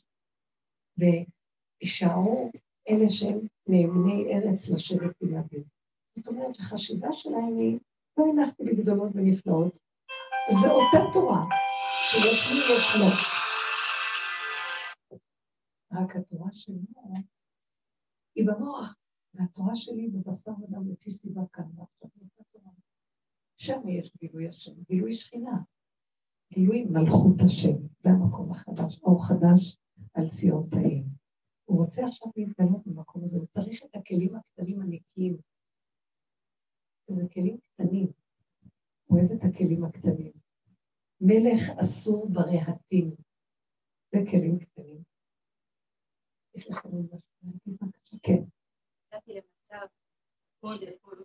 וישארו אלה שהם נאמני ארץ לשבת בלעדים. זאת אומרת שהחשיבה שלהם היא, לא הנחתי בגדולות ונפלאות, זו אותה תורה, שיש לי לו. רק התורה שלו היא במוח, והתורה שלי בבשר ודם לפי סיבה כאן ועכשיו. שם יש גילוי השם, גילוי שכינה, גילוי מלכות השם, זה המקום החדש, אור חדש על ציון תאים. הוא רוצה עכשיו להתגלות במקום הזה, הוא צריך את הכלים הקטנים הנקיים. זה כלים קטנים, הוא אוהב את הכלים הקטנים. מלך אסור ברהטים, זה כלים קטנים. יש לכם עוד משהו? כן. נקלעתי למצב,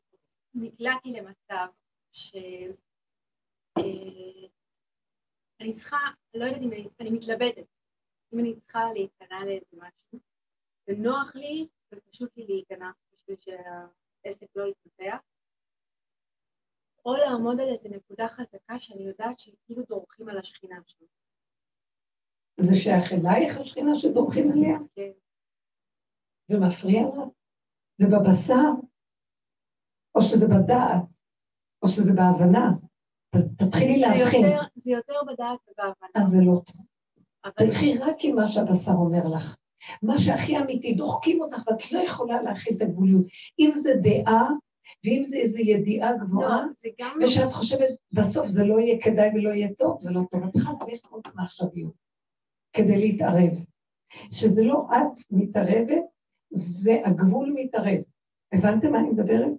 נקלעתי למצב ש... אה, אני צריכה, לא יודעת אם אני, אני מתלבטת, אם אני צריכה להיכנע לאיזה משהו, ונוח לי ופשוט לי להיכנע בשביל שהעסק לא יתפתח, או לעמוד על איזה נקודה חזקה שאני יודעת שכאילו דורכים על השכינה שלי. זה שייך אלייך השכינה שדורכים עליה? כן. ומפריע לה? זה בבשר? או שזה בדעת? או שזה בהבנה? תתחילי להבחין. זה יותר בדעת ובהבנה. אז זה לא טוב. תלכי רק עם מה שהבשר אומר לך. מה שהכי אמיתי, דוחקים אותך ואת לא יכולה להכיל את הגבוליות. אם זה דעה, ואם זה איזו ידיעה גבוהה, לא, לא- ושאת לא... חושבת, בסוף זה לא יהיה כדאי ולא יהיה טוב, זה לא טוב. את צריכה ללכת עוד מעכשוויות כדי להתערב. שזה לא את מתערבת, זה הגבול מתערב. הבנתם מה אני מדברת?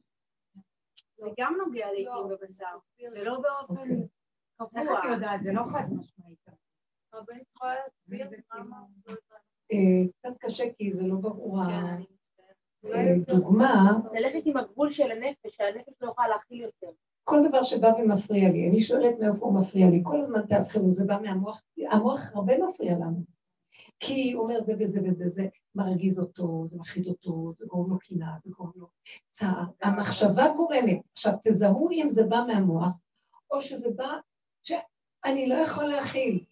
זה גם נוגע לעיתים בבשר, זה לא באופן אוקיי. קבוע. איך את יודעת? זה לא חד משמעית. אה, קצת קשה כי זה לא ברור. כן, אה, דוגמה... ללכת עם הגבול של הנפש, שהנפש לא יכולה להכיל יותר. כל דבר שבא ומפריע לי, אני שואלת מאיפה הוא מפריע לי, כל הזמן תאבחנו, זה בא מהמוח, המוח הרבה מפריע לנו. כי הוא אומר זה וזה וזה, זה מרגיז אותו, זה מפחיד אותו, זה גורם לו קנאה, זה גורם לו צער. המחשבה גורמת. עכשיו, תזהו אם זה בא מהמוח, או שזה בא שאני לא יכול להכיל.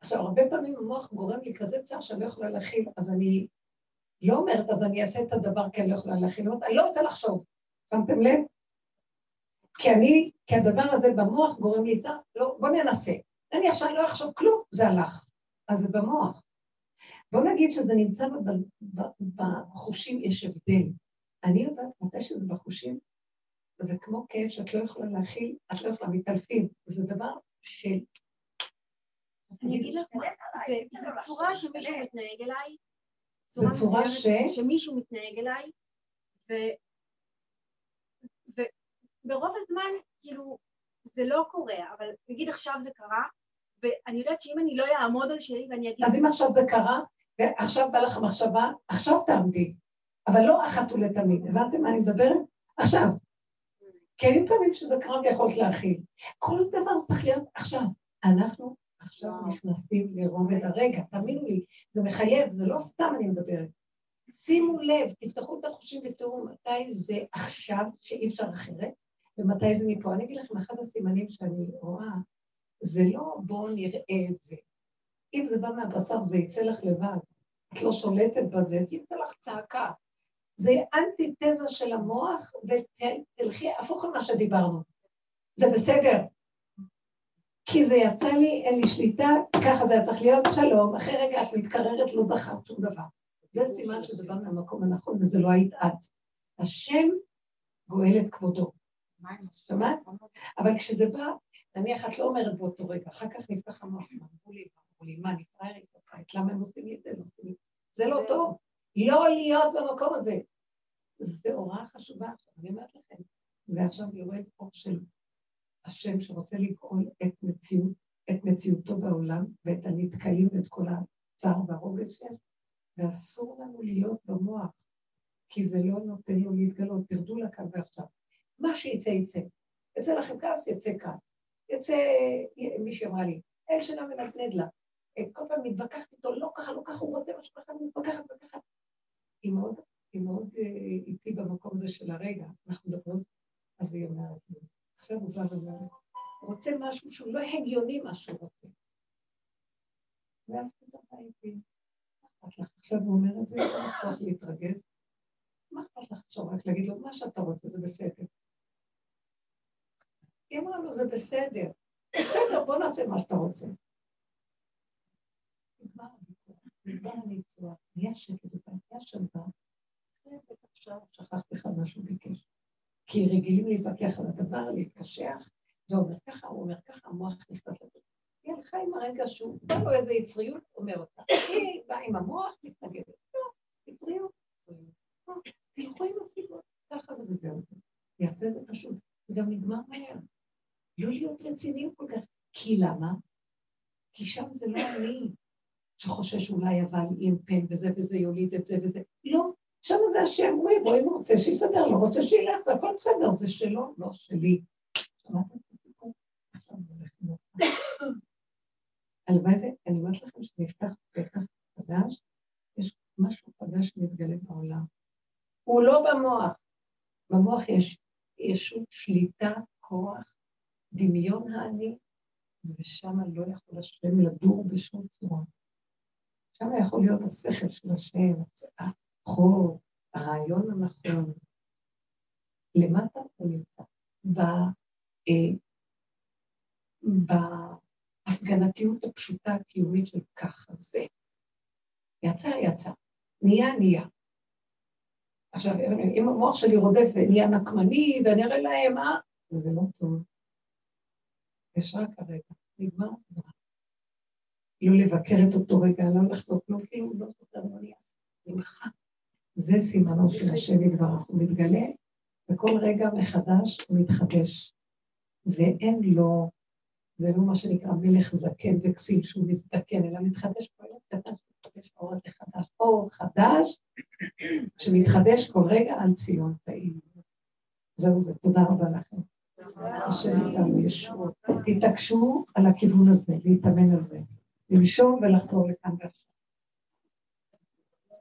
עכשיו, הרבה פעמים המוח גורם לי כזה צער שאני לא יכולה להכיל, אז אני לא אומרת, אז אני אעשה את הדבר כי אני לא יכולה להכיל. אני לא רוצה לחשוב. שמתם לב? כי אני, כי הדבר הזה במוח גורם לי צער, לא, בוא ננסה. אני עכשיו לא אחשוב כלום, זה הלך. אז זה במוח. בוא נגיד שזה נמצא בחושים, יש הבדל. אני יודעת מתי שזה בחושים, זה כמו כאב שאת לא יכולה להכיל, את לא יכולה, מתעלפים. זה דבר של... אני אגיד לך, זה צורה שמישהו מתנהג אליי, זו צורה ש... שמישהו מתנהג אליי, וברוב הזמן, כאילו, זה לא קורה, אבל נגיד עכשיו זה קרה, ואני יודעת שאם אני לא אעמוד על שלי ואני אגיד... אז אם עכשיו זה קרה, ועכשיו בא לך מחשבה, עכשיו תעמדי, אבל לא אחת ולתמיד. הבנתם מה אני מדברת? עכשיו. כי היו פעמים שזה קרה ויכולת להכיל. כל דבר צריך להיות עכשיו. אנחנו עכשיו נכנסים לרובד הרגע, תאמינו לי, זה מחייב, זה לא סתם אני מדברת. שימו לב, תפתחו את החושים ותראו מתי זה עכשיו, שאי אפשר אחרת, ומתי זה מפה. אני אגיד לכם, אחד הסימנים שאני רואה, זה לא בואו נראה את זה. אם זה בא מהבשר, זה יצא לך לבד. את לא שולטת בזה, יצא לך צעקה. זה אנטיתזה של המוח, ותלכי הפוך על מה שדיברנו. זה בסדר. כי זה יצא לי, אין לי שליטה, ככה זה היה צריך להיות, שלום, אחרי רגע את מתקררת, לא דחת שום דבר. זה סימן שזה בא מהמקום הנכון, וזה לא היית את. השם גואל את כבודו. שמעת? אבל כשזה בא, נניח את לא אומרת באותו רגע, אחר כך נפתח המוח, אמרו לי, לי, מה, אני פראיירית, למה הם עושים לי את זה? לא עושים לי זה לא טוב. לא להיות במקום הזה. זו הוראה חשובה עכשיו, אני אומרת לכם, זה עכשיו יורד אור של השם שרוצה לגאול את מציאות, את מציאותו בעולם, ואת הנתקעים ואת כל הצער והרוגז שיש, ואסור לנו להיות במוח, כי זה לא נותן לו להתגלות. תרדו לקו ועכשיו. מה שיצא יצא. יצא לכם כעס, יצא כעס. יצא, מי שאמרה לי, אל שלה מנדנד לה. כל פעם מתווכחת איתו, לא ככה, לא ככה, הוא רוצה משהו ככה, מתווכחת וככה. היא מאוד, היא מאוד אה, איתי במקום הזה של הרגע, אנחנו מדברים, אז היא אומרת לי, עכשיו הוא בא ואומר, הוא רוצה משהו שהוא לא הגיוני מה שהוא רוצה. ואז פתאום הייתי, מה אכפת לך? עכשיו הוא אומר את זה, לא אכפת להתרגז. מה אכפת לך עכשיו רק להגיד לו, מה שאתה רוצה זה בסדר. היא אמרה לו, זה בסדר. בסדר, בוא נעשה מה שאתה רוצה. נגמר נגמר הניצוח, נהיה שקט נהיה שלווה. עכשיו שכחתי לך מה שהוא ביקש. כי רגילים להתווכח על הדבר, להתקשח, זה אומר ככה, הוא אומר ככה, המוח נכנס לזה. היא הלכה עם הרגע שהוא, בא לו איזה יצריות, אומר אותה. היא באה עם המוח, מתנגדת. לא, יצריות, יצריות. תלכו עם הסיבות, ככה זה וזהו. יפה זה פשוט, וגם נגמר מהר. לא להיות רציניים כל כך. כי למה? כי שם זה לא אני שחושש אולי אבל עם פן וזה וזה יוליד את זה וזה. לא, שם זה השם, הוא יבוא, אם הוא רוצה שיסדר, לא רוצה שילך, זה הכל בסדר, זה שלו, לא שלי. הלוואי ואני אומרת לכם שנפתח פתח חדש, יש משהו חדש שמתגלה בעולם. הוא לא במוח. במוח יש ישות שליטה, כוח, דמיון האני, ושם לא יכול השם לדור בשום צורה. שם יכול להיות השכל של השם, החור, הרעיון הנכון. למטה הוא נמצא. אה, בהפגנתיות הפשוטה הקיומית של ככה זה. יצא, יצא. נהיה, נהיה. עכשיו, אם המוח שלי רודף ונהיה נקמני, ואני אראה להם, מה? זה לא טוב. יש רק הרגע, נגמר, נגמר. לא לבקר את אותו רגע, לא לחזור, לא כאילו, לא זוכר, לא נהיה. נמחק. זה סימנו של השם יתברך, הוא מתגלה, וכל רגע מחדש הוא מתחדש. ואין לו, זה לא מה שנקרא מלך זקן וכסיל שהוא מזדקן, אלא מתחדש כל רגע קטן, מתחדש אור חדש. אור חדש שמתחדש כל רגע על ציון פעיל. זהו זה, תודה רבה לכם. השם איתנו ישועות. תתעקשו על הכיוון הזה, להתאמן על זה. לנשום ולחזור לכאן ועכשיו.